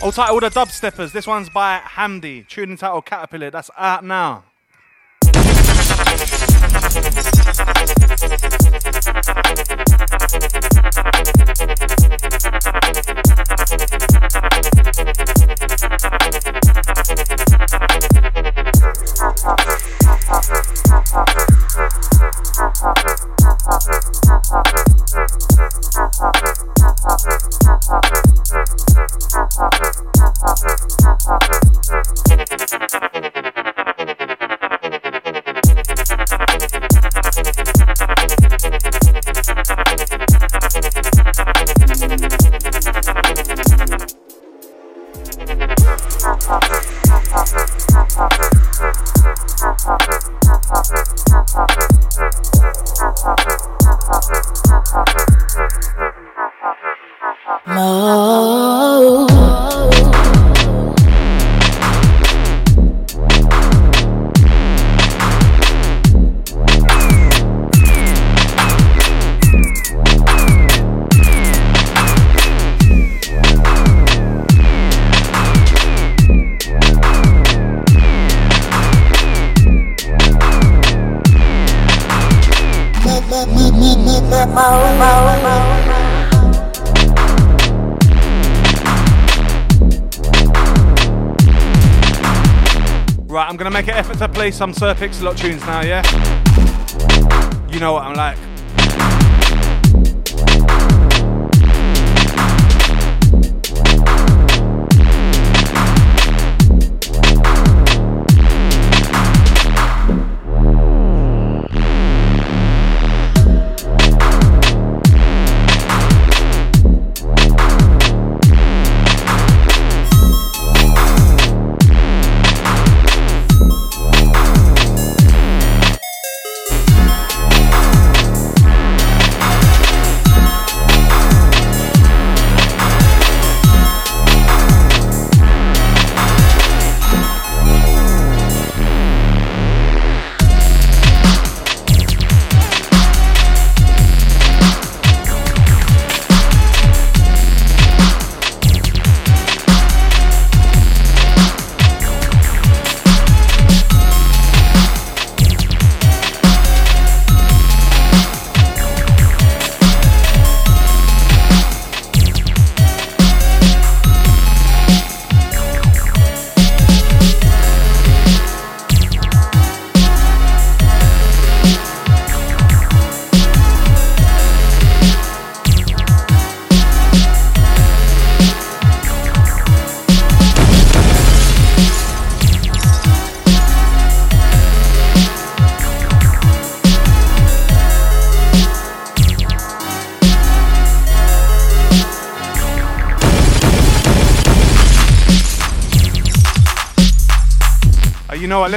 All title, all the dubsteppers. This one's by Hamdi. Tune title Caterpillar. That's out now. Some Sir Pixalot of tunes now, yeah? You know what I'm like.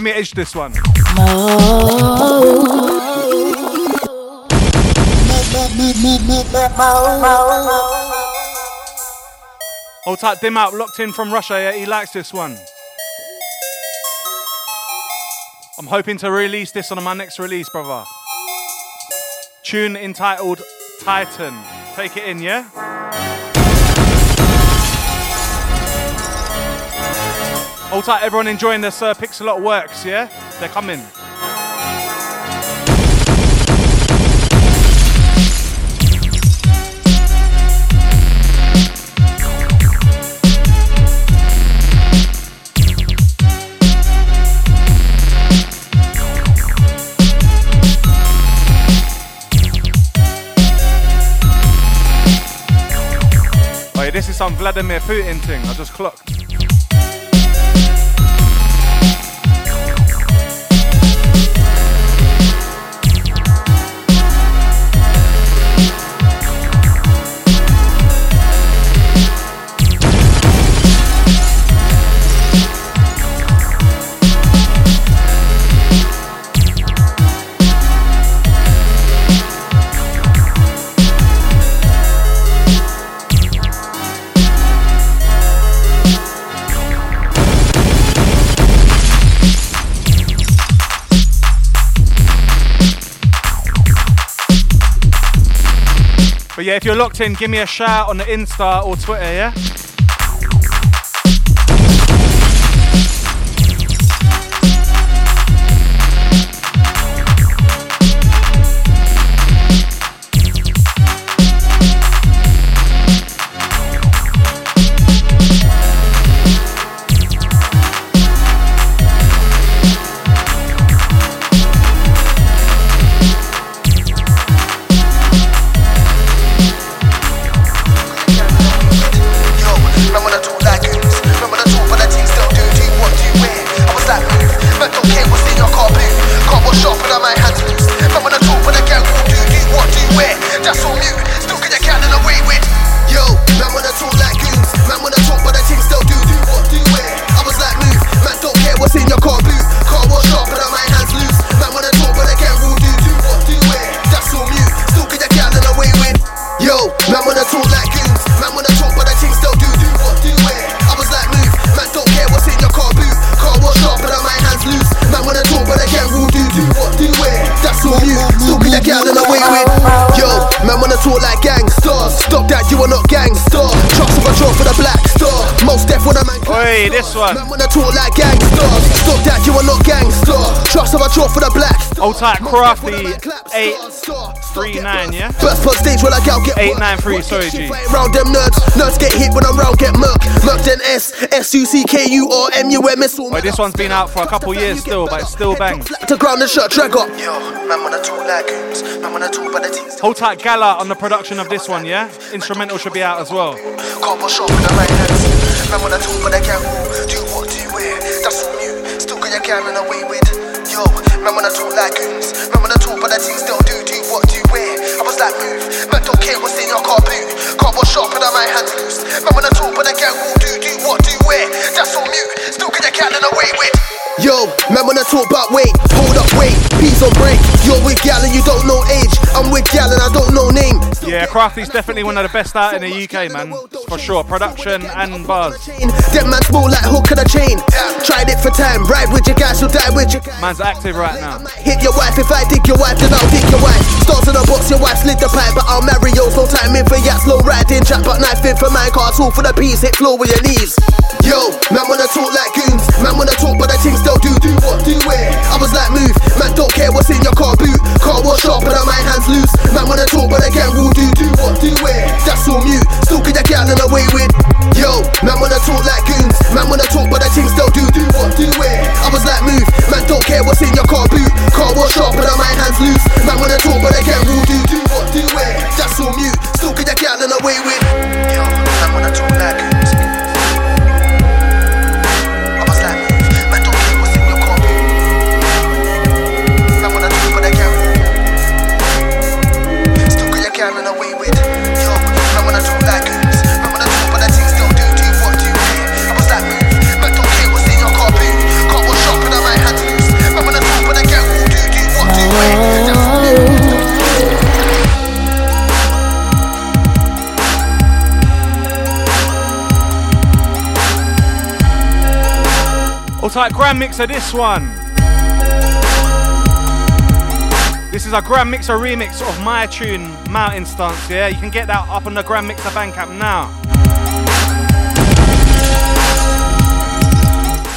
Me edge this one. Hold dim out, locked in from Russia. Yeah, he likes this one. I'm hoping to release this on my next release, brother. Tune entitled Titan. Take it in, yeah? Hold tight, everyone enjoying this uh, Pixalot works, yeah? They're coming. Oh this is some Vladimir Putin thing. I just clocked. Yeah, if you're locked in, give me a shout on the Insta or Twitter, yeah? Tight crafty eight three nine, yeah. First on stage when I gal get eight nine three. Sorry, G. Round them nerds, nerds get hit when I'm round, get murk. Murk then S S U C K U R M U M S. Wait, this one's been out for a couple years still, but it's still bang. To ground and shut drag up. Yo, man wanna talk like goons. Man talk about the things. Hold tight, Gala on the production of this one, yeah. Instrumental should be out as well. Yo, man wanna talk like goons. Man wanna talk about the things they'll do, do what do where. I was like move. Man don't care what's in your car boot. Cardboard shop and my hands loose. Man wanna talk about the gang will do, do what do where. That's all mute. Still got your gang run away with. Yo, man, when I talk about weight, hold up, wait, peace on break. You're with gal and you don't know age. I'm with gal and I don't know name. Yeah, Crafty's definitely one of the best out in the UK, man. For sure, production and buzz. Them man small like hook and a chain. Tried it for time, ride with your guys, you'll die with your Man's active right now. Hit your wife, if I dig your wife, then I'll dig your wife. Stars in a box, your wife slid the pipe, but I'll marry yours. No time in for yachts, slow riding, jack, but knife in for mine, car tool for the piece, hit floor with your knees. Yo, man wanna talk like goons, man wanna talk, but the things they'll do, do what, do where. I was like, move, man don't care what's in your car boot. Car wash up, but I'm my hands loose. Man wanna talk, but again will do, do what, do where. That's all mute, still get your gal and away with. Yo, man wanna talk like goons, man wanna talk, but the things they'll do, do what, do where. I was like, move, man don't care what's in your car boot. Car wash up, but I'm my hands loose. Man wanna talk, but again will do, do what, do where. That's all mute, still get your gal and away with. Yo, man wanna talk like goons. Tight, Grand Mixer, this one. This is a Grand Mixer remix of my tune, Mountain Stance, yeah? You can get that up on the Grand Mixer Bandcamp now.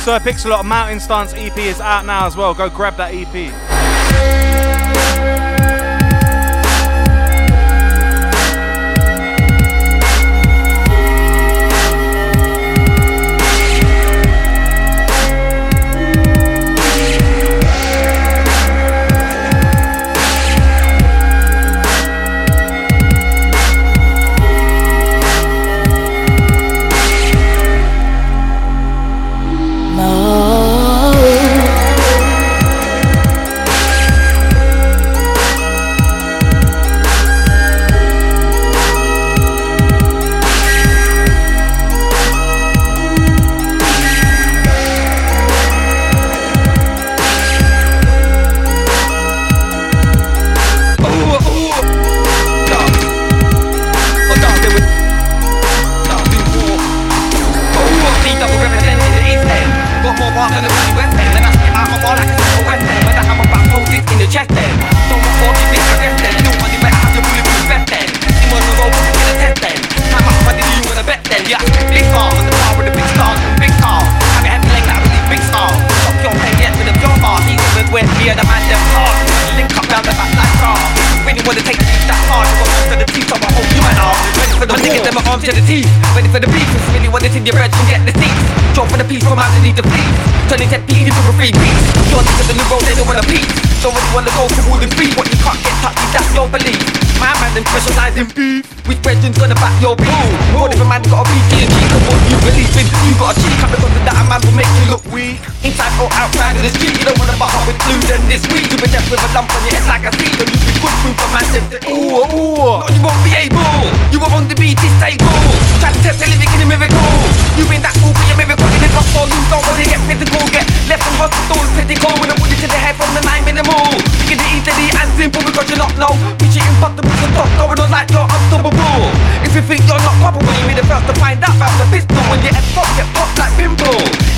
Sir Pixalot Mountain Stance EP is out now as well. Go grab that EP. Your bread, you get the teeth. Draw for the piece from underneath the fleece. Turning that beat into a free piece. You're to the new road, they don't wanna peace. Don't really wanna go all the free. What you can't get touched, that's your belief. My man them specialize in beef. Which question's gonna back your beef? What if a man got a beef and cheek what you believe in? You got a cheek coming from the that a man will make you look weak. Inside or outside of the street, you don't wanna up with blues and this week. You been left with a lump on your head like a seed. And you be good food for man to. Ooh, ooh. No, you won't be able. You were on the beat, this table. Try to test living in a miracle. You've been that fool for your miracle. In the gospel, you don't wanna get physical. Get left from hospital, critical. When I put it to the head from the nine minimal. Get it easily and simple because you not know. Which you impossible to stop going on like you're unstoppable. If you think you're not probable, you be the first to find out about the pistol. When your head top get popped like pimple.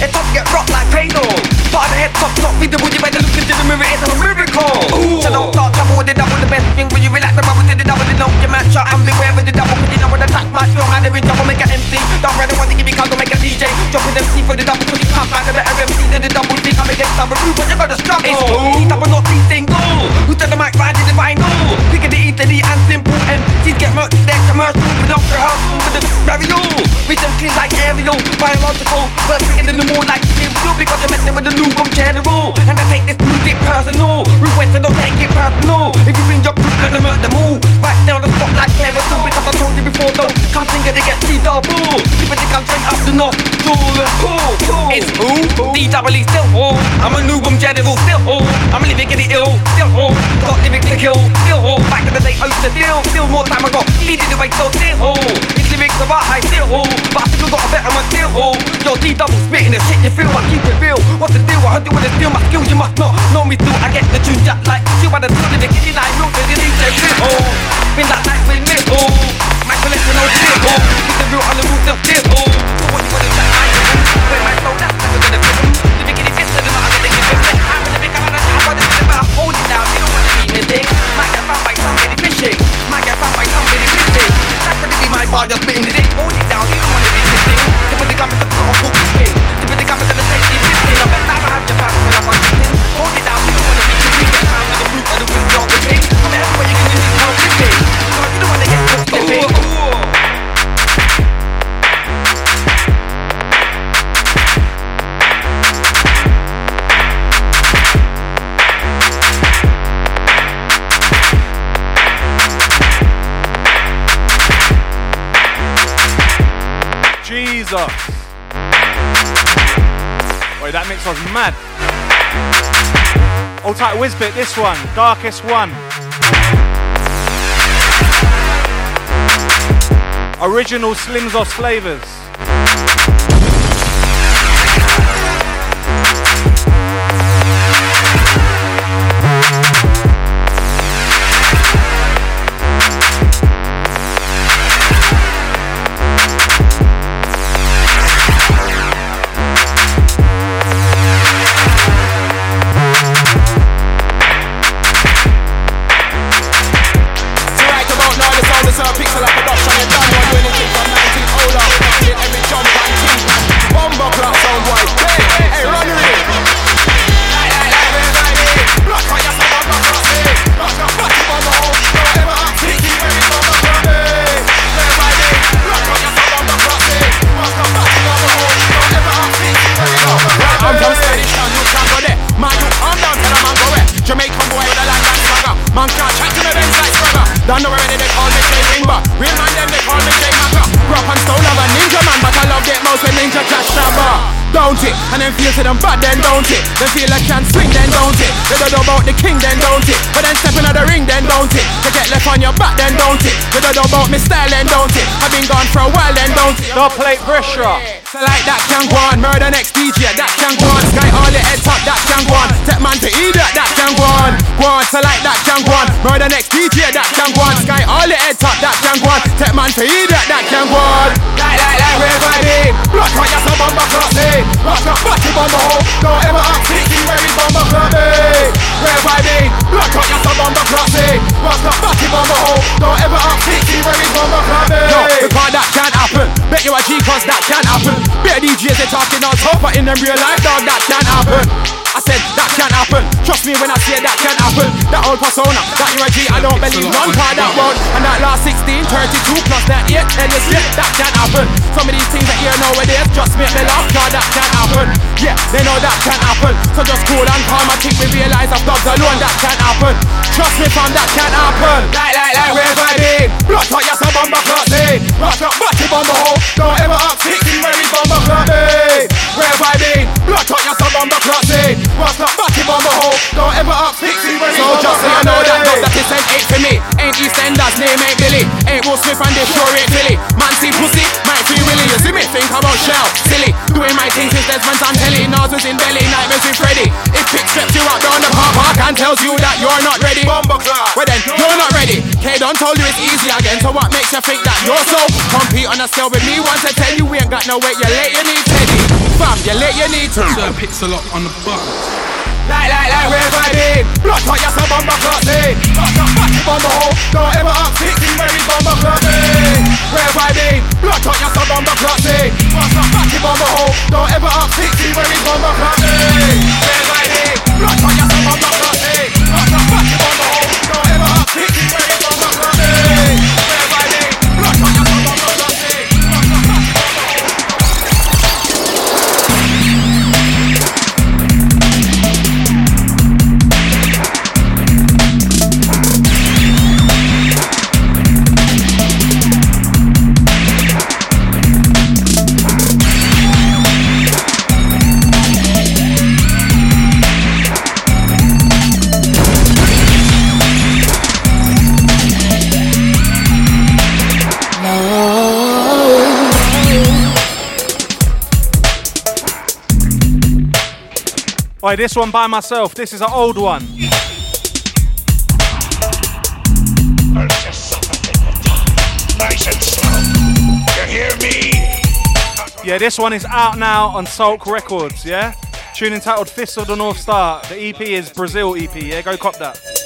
D-double-E still, oh. I'm a new room general still, oh. I'm living getting ill, still, oh. Got lyrics to kill, still, oh. Back in the day, I used to deal, still more time I got. Leading the way, so still, oh. These lyrics are about high still, oh. But I still got a better one still, oh. Yo, D-double spitting the shit you feel, I keep it real. What's the deal? I you with the steal my skills, you must not know me through. I get the tune just like you by the deal, the kitty like milk, the DJ oh. Been that night with me, oh. My collection, no shit, oh. Keep the real on the roof, still, oh. So what you wanna chat, I When my flow, that's never gonna fit. Spitting the. Hold it down, you don't wanna be missing. Typically, I'm the top of the spin. Jesus. Wait, that mix was mad. Old tight Whizbit, this one, Darkest One. Original Slims Off flavors. They feel like can swing then don't it? They don't know about the king then don't it? But then stepping out the ring then don't it? They get left on your back then don't it? They don't know about me style then don't it? I've been gone for a while then don't it? Double plate pressure. So like that can go on, murder next DJ, that can go on, sky all the head top, that can go on, take man to eat that, that can go on, go on, so like that can go on, murder next DJ, that can go on, sky all the head top, that can go on, take man to eat that, that can go on, bet you a G cause that can't happen. Better DJs they talking all tough, but in them real life, dog, that can't happen. I said that can't happen. Trust me when I say that can't happen. That old persona, that you G, I don't believe none part that one. And that last 16, 32 plus that 8, and it's yeah, that can't happen. Some of these things that hear nowadays just make me laugh, cause that can't happen. Yeah, they know that can't happen. So just cool and calm, I think we realize of dogs alone that can't happen. Trust me, fam, that can't happen. Like, like, like, red vibing. Blood hot, yes, a bomber class, eh. Rock up, body bomber hole. Don't ever act sneaky when we bomber class, eh. Red vibing. Blood hot, yes, a bomber class, eh. Rock up, body bomber hole. Don't ever act sneaky when we So just so you know that dog that is sent eight for me. Ain't EastEnders, name ain't Billy. Ain't Will Smith and they sure ain't Billy. Man see pussy, might free Willy. You see me think about shell, silly. Doing my thing since Desmond's on telly. Nas was in belly, nightmares with Freddy. If Pick steps you out down the car park and tells you that you're not ready. Bomber. Well then, you're not ready. K don't told you it's easy again. So what makes you think that you're so? Compete on a scale with me once I tell you we ain't got no weight. You're late, you need Teddy. Fam, you're late, you need to. Sir Pixalot on the buck. Like, like, like, red vibing. Blood hot, yes, a bomber class, eh. Rock up, body bomber hole. Don't ever act sneaky when we bomber class, eh. Red vibing. Blood hot, yes, a bomber class, eh. Rock up, body bomber hole. Don't ever act sneaky when we bomber class, eh. Red vibing. Blood hot, yes, a bomber class, Why this one by myself? This is an old one. Yeah, this one is out now on Sulk Records, yeah? Tune entitled Fist of the North Star. The EP is Brazil EP, yeah? Go cop that.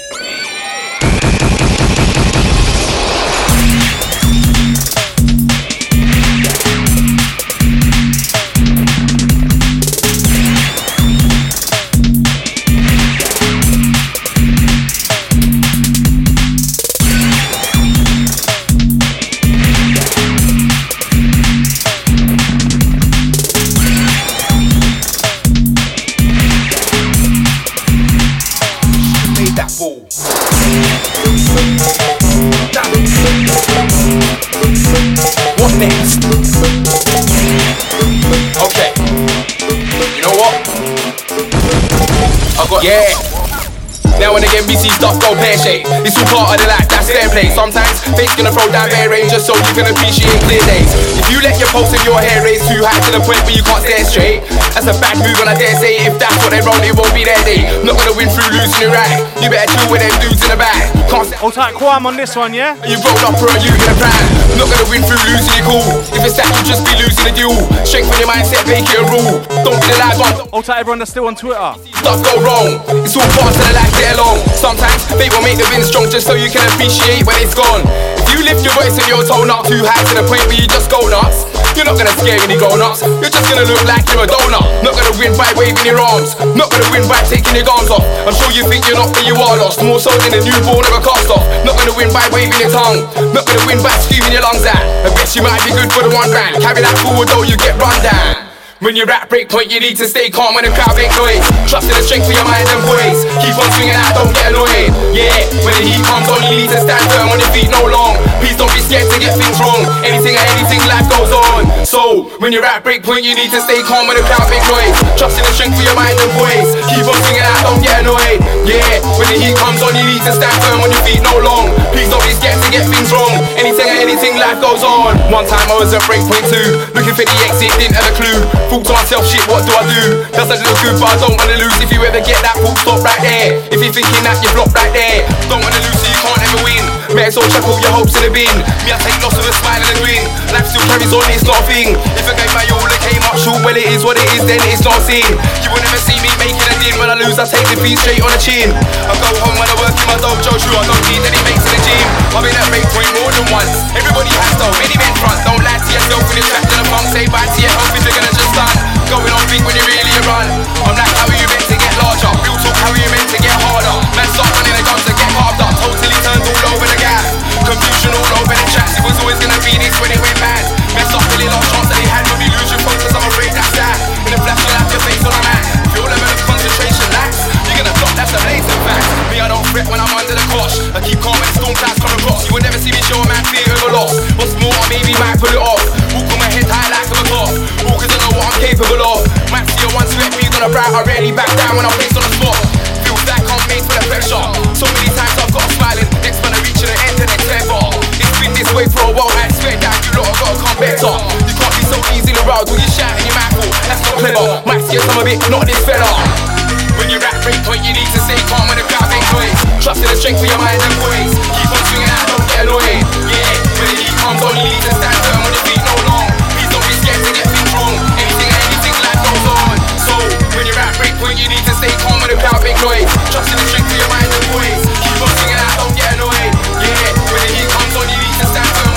Next? Okay. You know what? I got yeah. Now and again we see stuff go pear shaped. It's all part of the life, that's fair play. Sometimes fate's gonna throw down bare range just so you can appreciate clear days. If you let your pulse and your hair raise too high to the point where you can't stare straight, that's a bad move and I dare say if that's what they roll, it won't be their day. Not gonna win through losing it right. You better chill with them dudes in the back. Can't Hold tight, Quam on this one, yeah? you rolled up for a you in a plan. Not gonna win through losing your cool. If it's that, you'll just be losing the duel. Strengthen your mindset, make it a rule. Don't be the lag on. Hold tight, everyone that's still on Twitter. Stuff go wrong. It's all part of the life, get along. Sometimes they will make the win strong just so you can appreciate when it's gone. If you lift your voice and your tone up too high to the point where you just go nuts, you're not gonna scare any grown ups. You're just gonna look like you're a donut. Not gonna win by waving your arms. Not gonna win by taking your guns off. I'm sure you think you're not, but you are lost. More so than a newborn a cast off. Not gonna win by waving your tongue. Not gonna win by screaming your lungs out. I guess you might be good for the one grand. Carry that forward though, you get run down. When you're at break point, you need to stay calm when the crowd make noise. Trust in the strength of your mind and voice. Keep on swinging out, don't get annoyed. Yeah, when the heat comes on, you need to stand firm on your feet no long. Please don't be scared to get things wrong. Anything or anything, life goes on. So, when you're at break point, you need to stay calm when the crowd make noise. Trust in the strength of your mind and voice. Keep on swinging out, don't get annoyed. Yeah, when the heat comes on, you need to stand firm on your feet no long. Please don't be scared to get things wrong. Anything or anything, life goes on. One time I was at break point two, looking for the exit, didn't have a clue. Thought to myself, shit, what do I do? Doesn't look good, but I don't wanna lose. If you ever get that full stop right there, if you're thinking that you flop right there, don't wanna lose, so you can't ever win. May as well chuck all your hopes in the bin. Me, I take loss with a smile and a grin. Life still carries on, it's not a thing. If I all, it came up short. Well, it is what it is, then it's not seen. You will never see me making a din. When I lose, I take defeat straight on the chin. I go home when I work in my dojo. True, I don't need any mates in the gym. I've been at break point more than once. Everybody has though, many men front. Don't lie to yourself when you're trapped in a funk. Say bye to your health if you're gonna just stun. Going on big when you really run. I'm like, how are you meant to get larger? Real talk, how are you meant to get harder? Man, stop running the guns and get carved up. Totally turned all over the gap. Confusion all over the tracks. It was always gonna be this when it went mad. Mess up, really lost Fret when I'm under the cosh. I keep calm when the storm clouds come across. You will never see me show a man fear of a loss. What's more, I maybe might pull it off. Walk on my head high like a cloth. All cause I know what I'm capable of. Might see a one sweat me on a bright. I rarely back down when I'm placed on the spot. Feels like I'm made for the pressure. So many times I've got smiling. Next man, I reach to the end and it's ever. It's been this way for a while. I expect that you lot have gotta come better. You can't be so easily riled when you shout and you mouthful. That's not clever. Might scare some of bit not this fella. When you're at break point, you need to stay calm when the crowd make noise. Trust in the strength of your mind and voice. Keep on swinging out, don't get annoyed. Yeah, when the heat comes on, you need to stand firm on your feet no long. Please don't be scared to get things wrong. Anything or anything, life goes on. So, when you're at break point, you need to stay calm when the crowd make noise. Trust in the strength of your mind and voice. Keep on swinging out, don't get annoyed. Yeah, when the heat comes on, you need to stand firm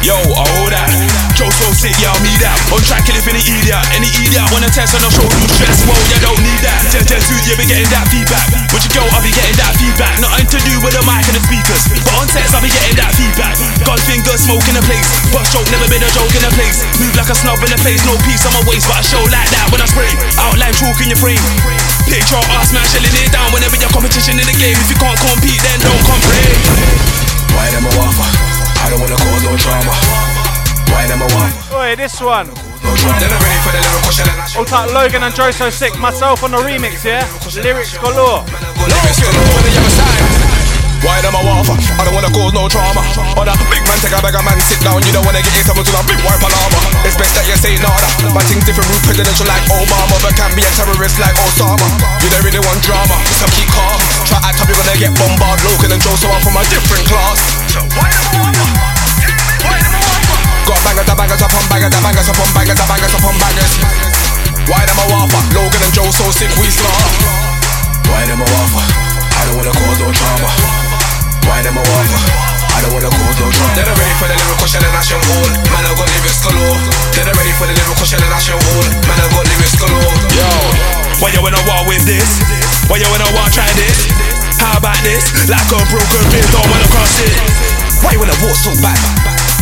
Yo, I hold that. so sick, yeah, need that. On track, kill if any idiot. Any idiot wanna test on a show, you stress. Whoa, you don't need that. Ten, ten, two, yeah, be getting that feedback. With your girl, I'll be getting that feedback. Nothing to do with the mic and the speakers. But on sets, I'll be getting that feedback. Gun finger, smoke in the place. But joke, never been a joke in the place. Move like a snub in the face, no peace on my waist, but I show like that when I spray. Outline chalk in your frame. Picture ass man, shelling it down whenever your competition in the game. If you can't compete, then don't complain. Why them a waffle? I don't wanna cause no drama. Why them a waffle? Oi, this one. No drama. Then I'm ready for the lyrical shell and I All tight Logan and Joe So Sick, myself on the remix, yeah? Lyrics galore. Why them a waffle? I don't wanna cause no drama. On a big man, take a bag man, sit down. You don't wanna get into to a big white palama. It's best that you say nada. My things different route presidential like Obama, but can be a terrorist like Osama. You don't really want drama, so keep calm. Try act up, you're gonna get bombarded. Local and Joe, so I'm from a different class. Got bangers, the bangers upon bangers, the bangers upon bangers, the bangers upon bangers. Why them a waffle? Logan and Joe so sick we slaughter. Why them a waffle? I don't wanna cause no drama. Why them a waffle? I don't wanna cause no drama. They're ready for the lyrical shell and action hall. Man, I got lyrics galore. They're ready for the lyrical shell and action hall. Man, I got lyrics galore. Yo, why you wanna war with this? Why you wanna war try this? How about this? Like a broken rib, don't wanna cross it. Why you wanna walk so bad?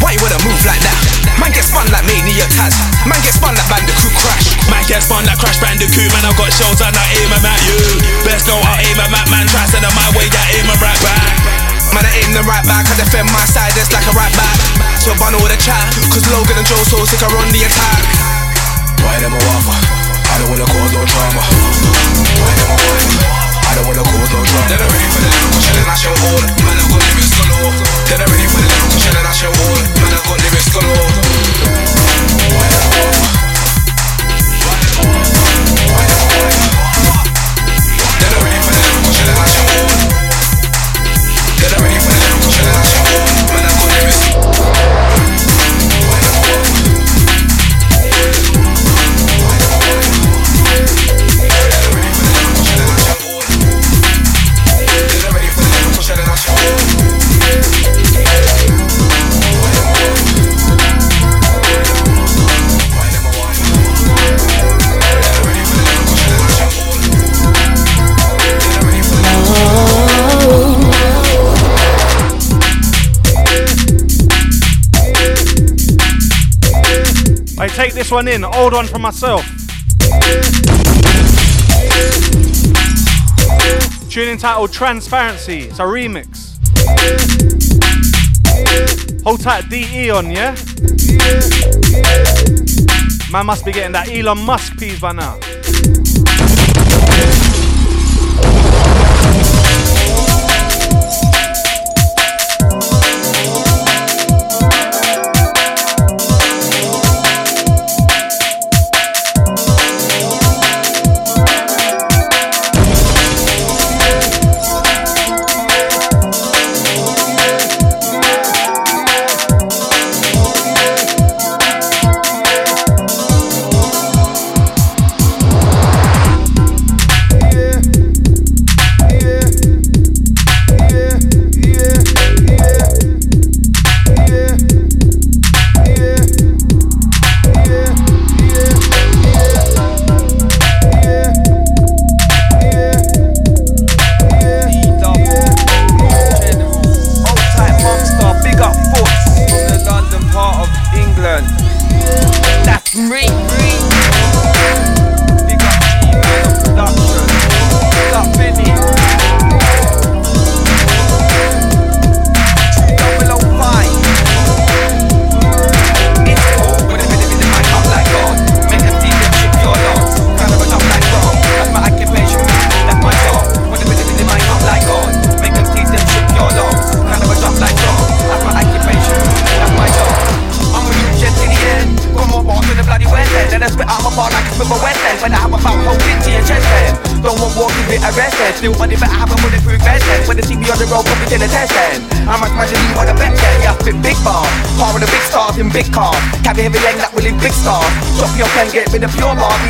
Why you wanna move like that? Man get spun like Mania Taz. Man get spun like Bandicoot Crash. Man get spun like Crash Bandicoot, man. I got shells and I aim 'em at you. Best know I aim at man. Try send 'em my way, I aim 'em right back. Man, I aim them right back, I defend my side, it's like a right back. So bun all the chat, cause Logan and Joe so sick are on the attack. Why them a waffle? I don't wanna cause no drama. Why them a waffle? Don't wanna cause drama. They're ready for the lyrical all. Man, I got lyrics galore. They're ready for the lyrical all. Man, I got? They're ready for the ready for the take this one in, old one from myself. Tune entitled Transparency. It's a remix. Hold tight DE on, yeah? Man must be getting that Elon Musk piece by now.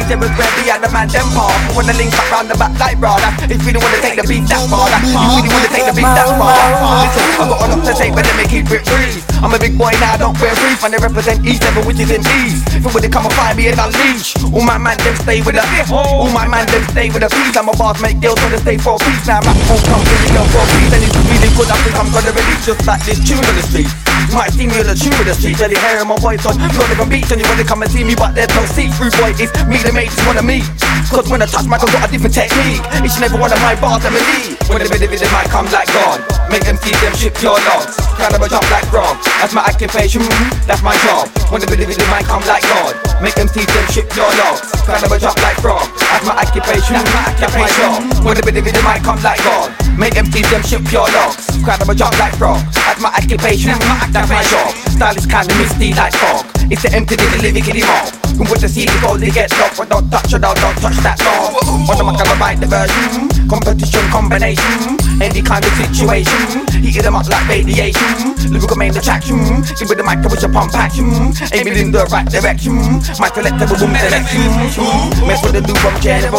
Pure bar. These there was where be at the man them. When the link back round the back like brother. If you really wanna take the beat that far, you really Brief, and they represent East, never which is in East. If when they come and find me and unleash, all my man them stay with a all my man them stay with a peace. I'm a boss, make when they stay for peace. Now rap won't come the girl for peace, and it's really good. I think I'm gonna release just like this tune on the street. Might see me on the tune with the street, jelly hair and my voice on. Not even beats, and you wanna come and see me, but there's no see through boy. It's me the mates wanna meet. Cause when I touch mic, I got a different technique. Each and every one of my bars, I'm a lead. When the video video might come like God, make them see them ship your logs. Kind of a jump like frog. That's my occupation, that's my job. When the video video might come like God, make them see them ship your logs. Kind of a jump like frog. That's my occupation, that's my job. When the video video might come like God, make them see them ship your logs. Kind of a jump like frog. That's my occupation, that's my job. Style is kinda misty like fog. It's the empty, the living anymore. And with the CD gold, they get locked. But don't touch it, don't, don't touch that dog. The mic, I write the version. Competition, combination. Any kind of situation. Heat them up like radiation. Lyrical main attraction. Give with the mic, I wish pump action. Aiming in the right direction. My collectible boom selection. Mess with the new one general.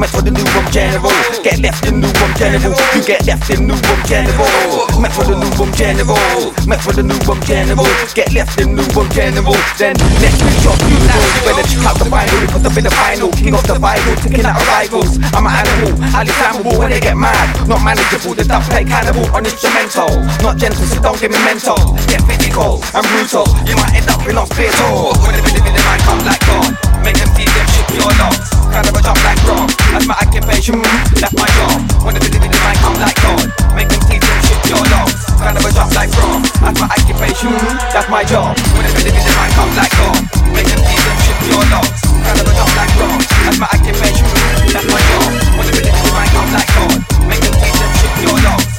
Mess with the new one general. Get left in new one general. You get left in new one general. Mess with the new one general. Mess with the new one general. Get left in new one general. Then next week, your funeral. You better check out the vinyl. Put up in the final. King of the Bible. Taking out rivals. I'm an animal. Highly flammable when they get mad. Not manageable. The duck play cannibal on instrumental. Not gentle, so don't get me mental. Get physical and brutal. You might end up in hospital. When the video video might come like God. Make them see them ship your dogs. Kind of a jump like rock. That's my occupation. That's my job. When the might come like God. Make them see them ship your dog. Kind of a jump like rock. That's my occupation. That's my job. When the might come like God. Them see them ship your dogs. Kind of a jump like rock. That's my occupation. That's my job. When the might come like God. Make them see them ship your dogs.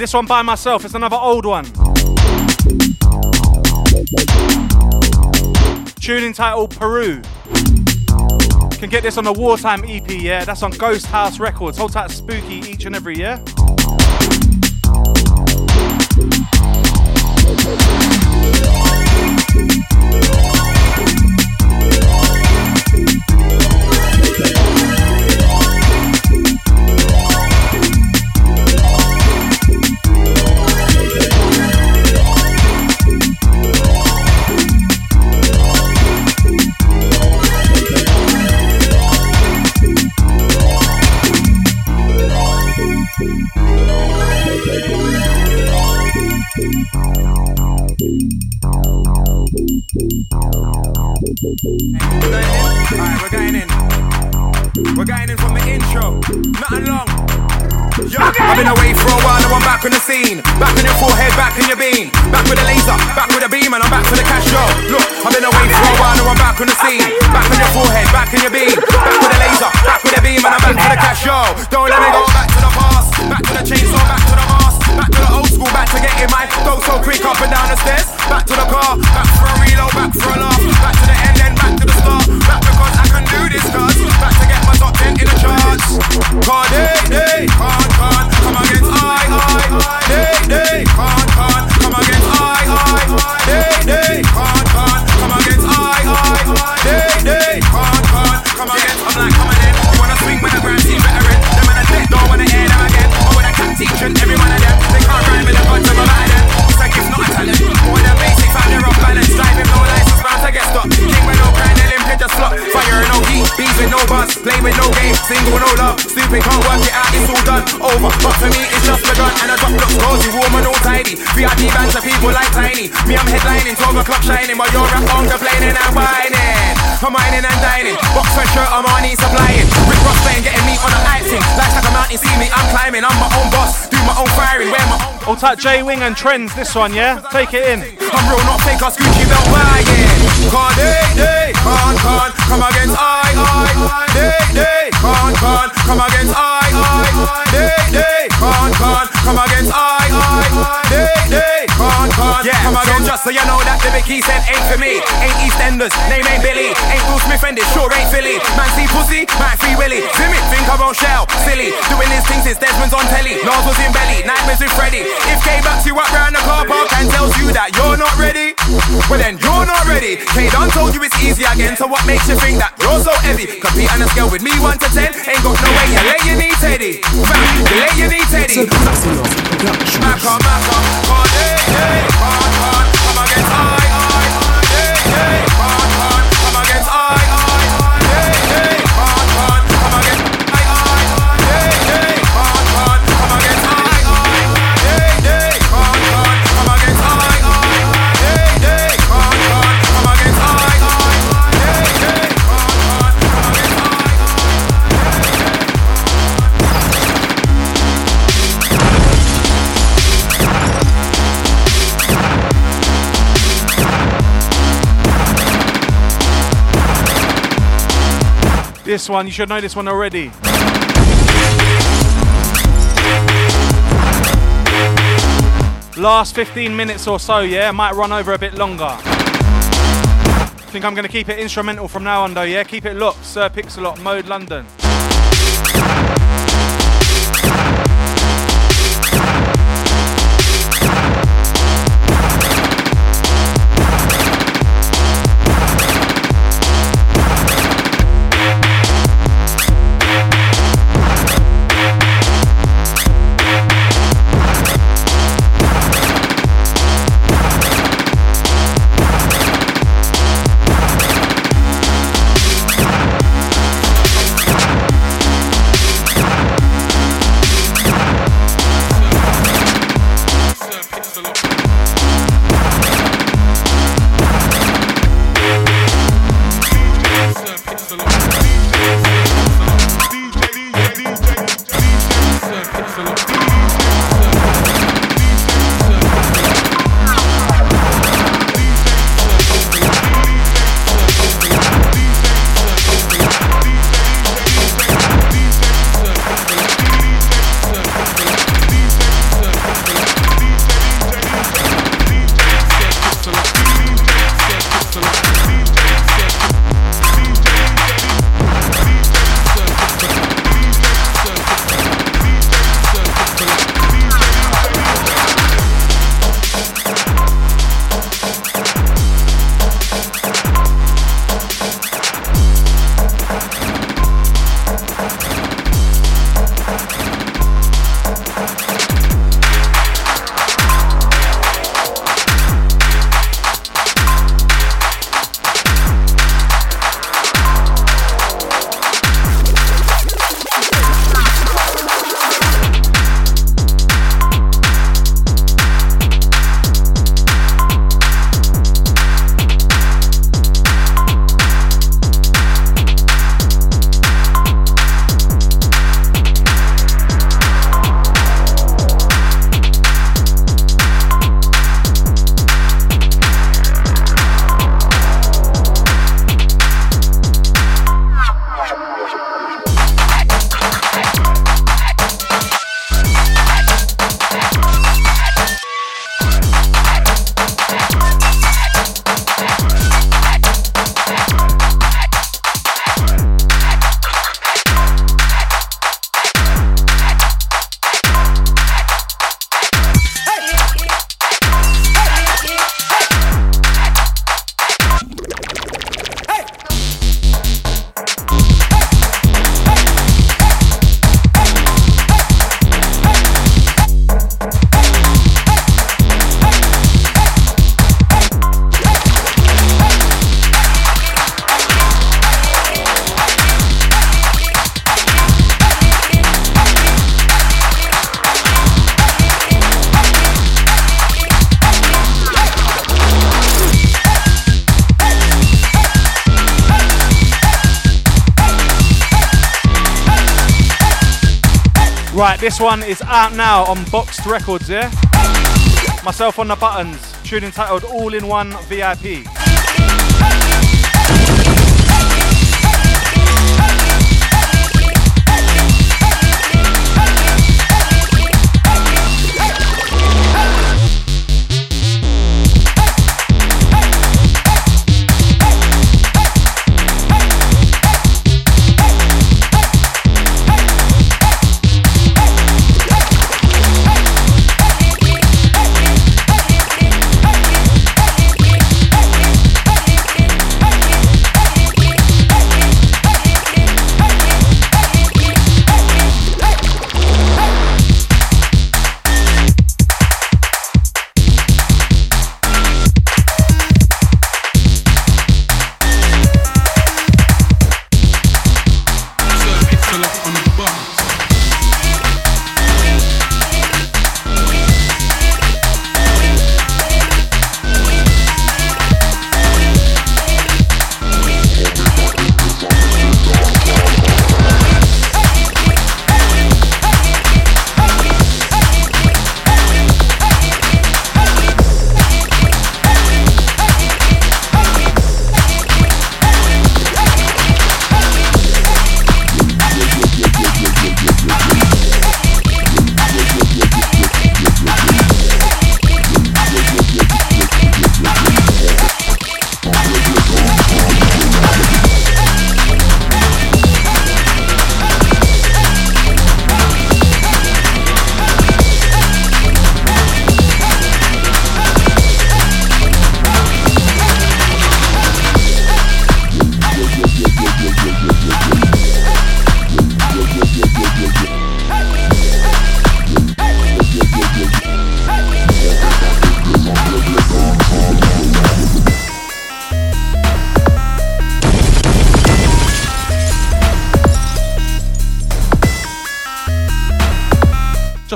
This one by myself. It's another old one. Tune entitled Peru. Can get this on the Wartime EP, yeah? That's on Ghost House Records. Hold tight spooky each and every year. Yo, I've been away for a while, now I'm back on the scene. Back on your forehead, back on your beam. Back with a laser, back with a beam, and I'm back for the cash show. Look, I've been away for a while, now I'm back on the scene. Back on your forehead, back on your beam. Back with a laser, back with a beam, and I'm back for the cash show. Don't let me go back to the past. Back to the chainsaw, back to the mask. Back to the old school, back to getting my go so quick up and down the stairs. Back to the car, back for a reload, back for a laugh. Back to the end, then back to the start. Back because I can do this, cuz. Back to get top 10 in the charts. Cause they, they can't, come against I, I. They, they can't, can't come against I, I. They, they can't, come against I, I. They, they can't, come against. I'm like coming in. You wanna swing with a grand team veteran? Them in a don't wanna hear them again. Or with a cat teaching every one of them. They can't rhyme with the guns of a man. It's like it's not a talent. More than basic, found their off balance. Driving no license, bound to get stuck. King with no grind, limp, just slot. Fire no heat, bees with no buzz. Play with no game, single no love. Stupid can't work it out, it's all done. Over, but for me it's just begun. And the drop looks cozy, warm and all tidy. VIP bands of people like tiny. Me I'm headlining, 12 o'clock shining, while you're at home complaining and whining. I'm whining and dining. Boxer shirt, I'm on supplying. Rick Ross playing, getting me on the thing. Life's like a mountain, see me, I'm climbing. I'm my own boss, do my own firing, wear my own. All type J Wing and Trends, this one, yeah? Take it in. I'm real, not fake, I Gucci belt wagon. Con, they, they, con, come against I, I. They, they, con, con, come against I, I. They, they, con, con, come against I, I. They, they, con, con, yeah. come against. So just so you know that the big he said ain't for me. Ain't EastEnders, name ain't Billy. Ain't Will Smith and it sure ain't Philly. Man see pussy, man free Willy. Zim it, think I won't shell. Silly, doing his things since Desmond's on telly. Nas was in belly, nightmares with Freddy. If K backs you up round the car park and tells you that you're not ready, well then you're not ready. K done told you it's easy again, so what makes you think that you're so heavy? Compete on a scale with me 1 to 10, ain't got no way. You lay your knee Teddy. Fam, You lay your knee Teddy. Mac on, mac on, This one, you should know this one already. Last 15 minutes or so, yeah? Might run over a bit longer. Think I'm gonna keep it instrumental from now on though, yeah? Keep it locked. Sir Pixalot, Mode London. This one is out now on Boxed Records, yeah? Myself on the buttons, tune entitled All in One VIP.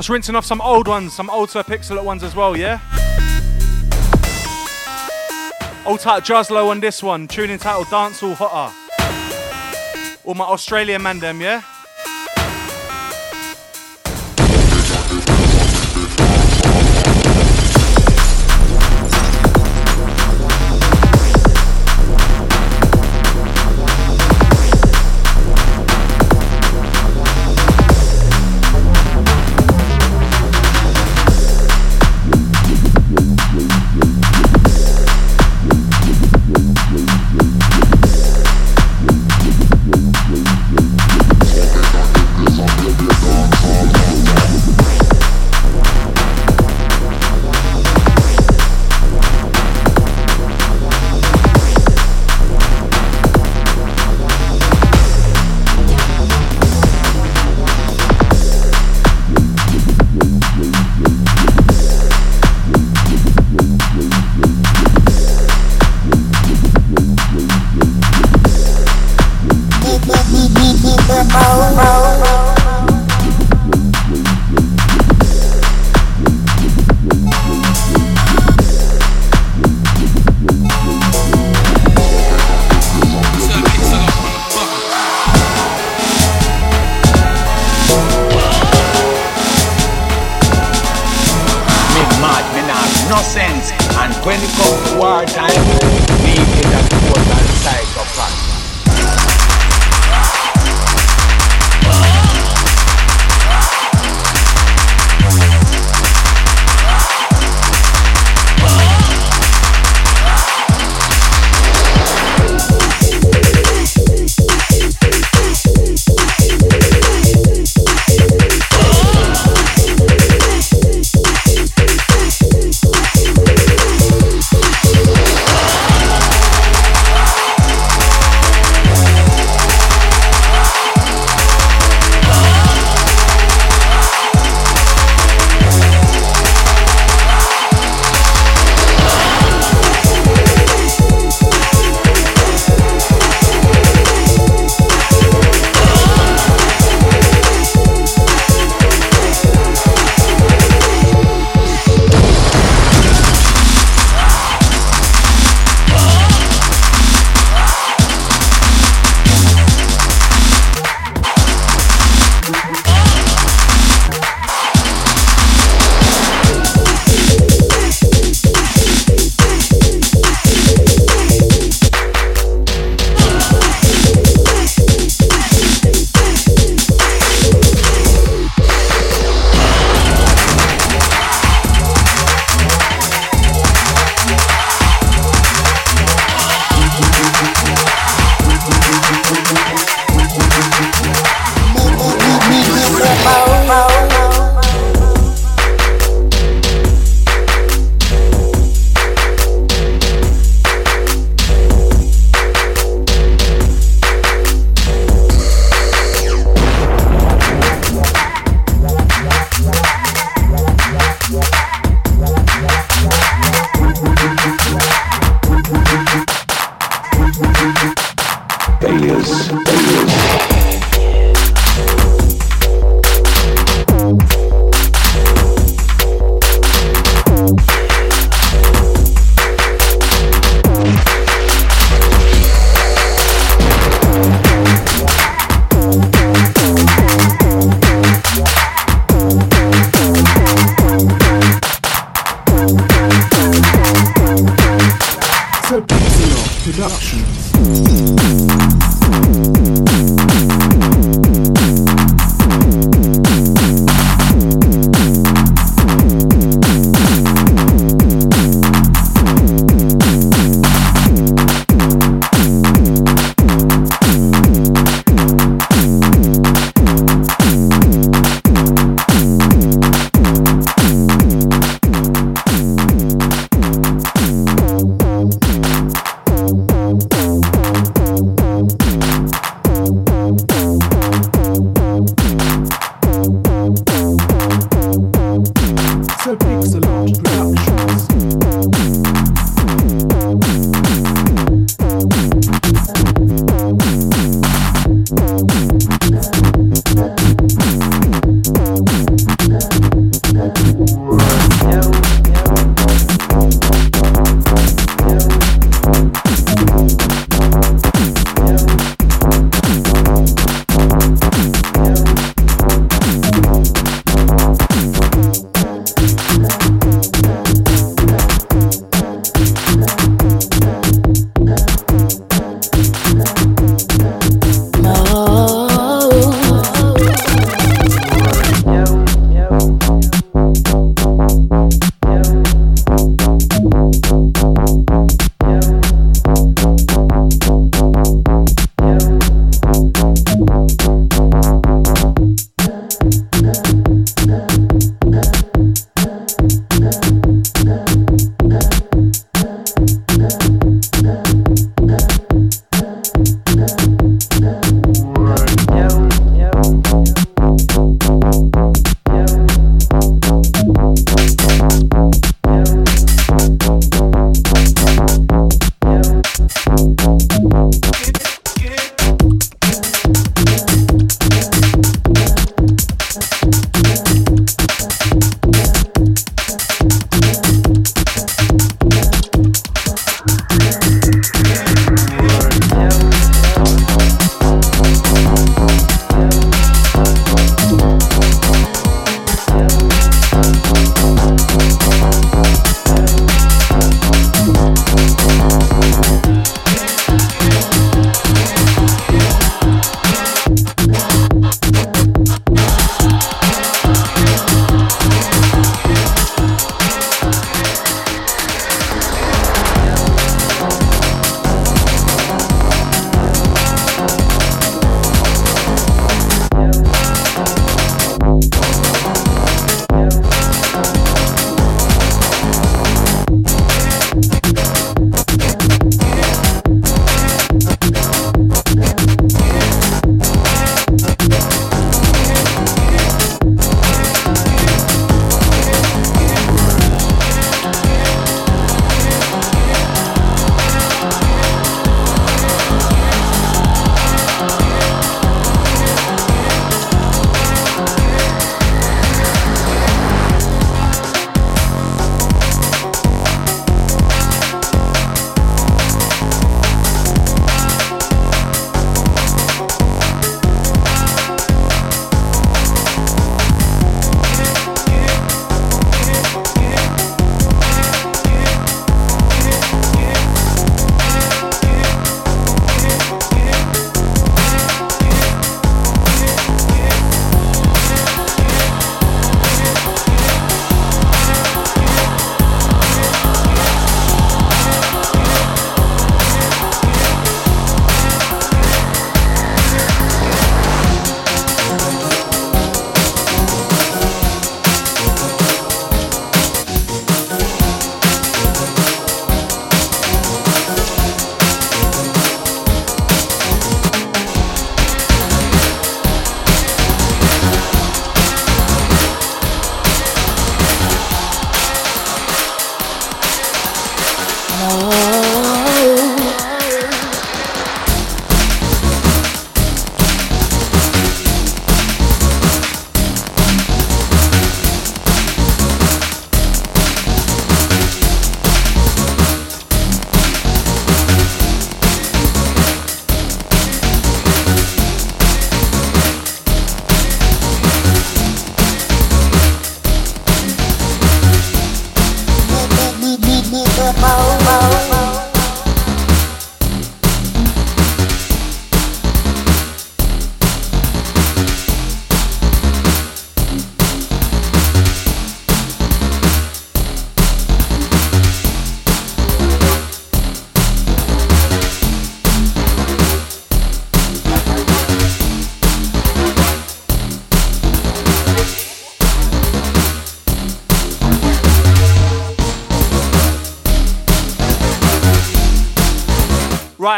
Just rinsing off some old ones, some old Sir Pixel ones as well, yeah? Old tight Jazlo on this one, tune entitled Dancehall Hotter. All my Australian man them, yeah?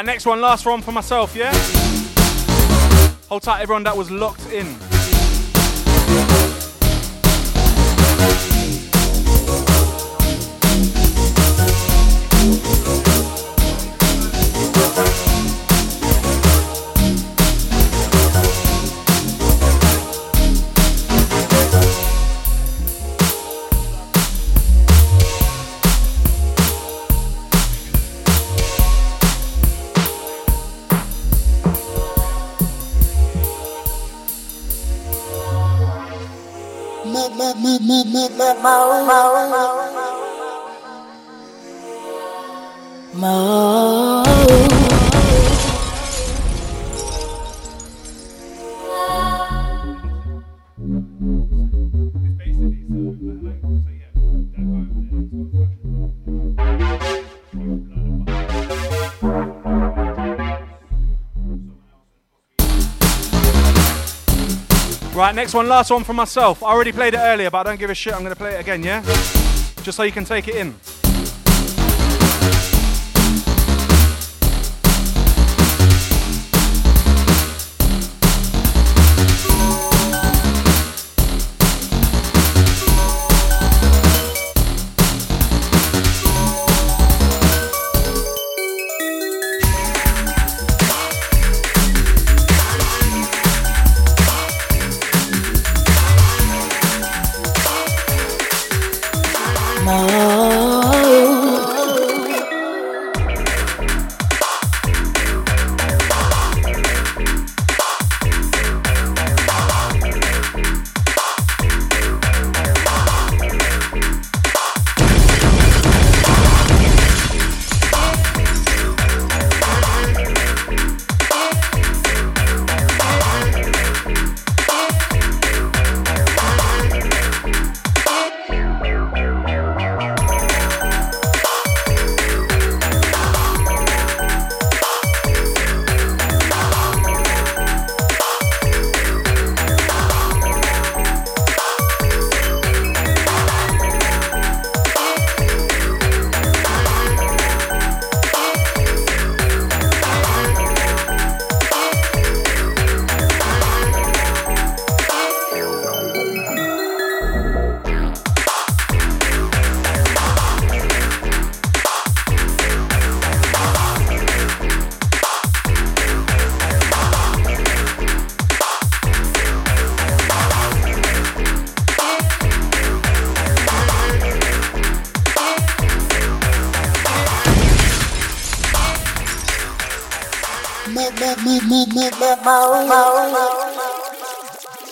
Next one, last one for myself, yeah? Hold tight, everyone that was locked in. Mo. Mo. Mo. Right, next one, last one for myself. I already played it earlier, but I don't give a shit. I'm going to play it again, yeah? Just so you can take it in.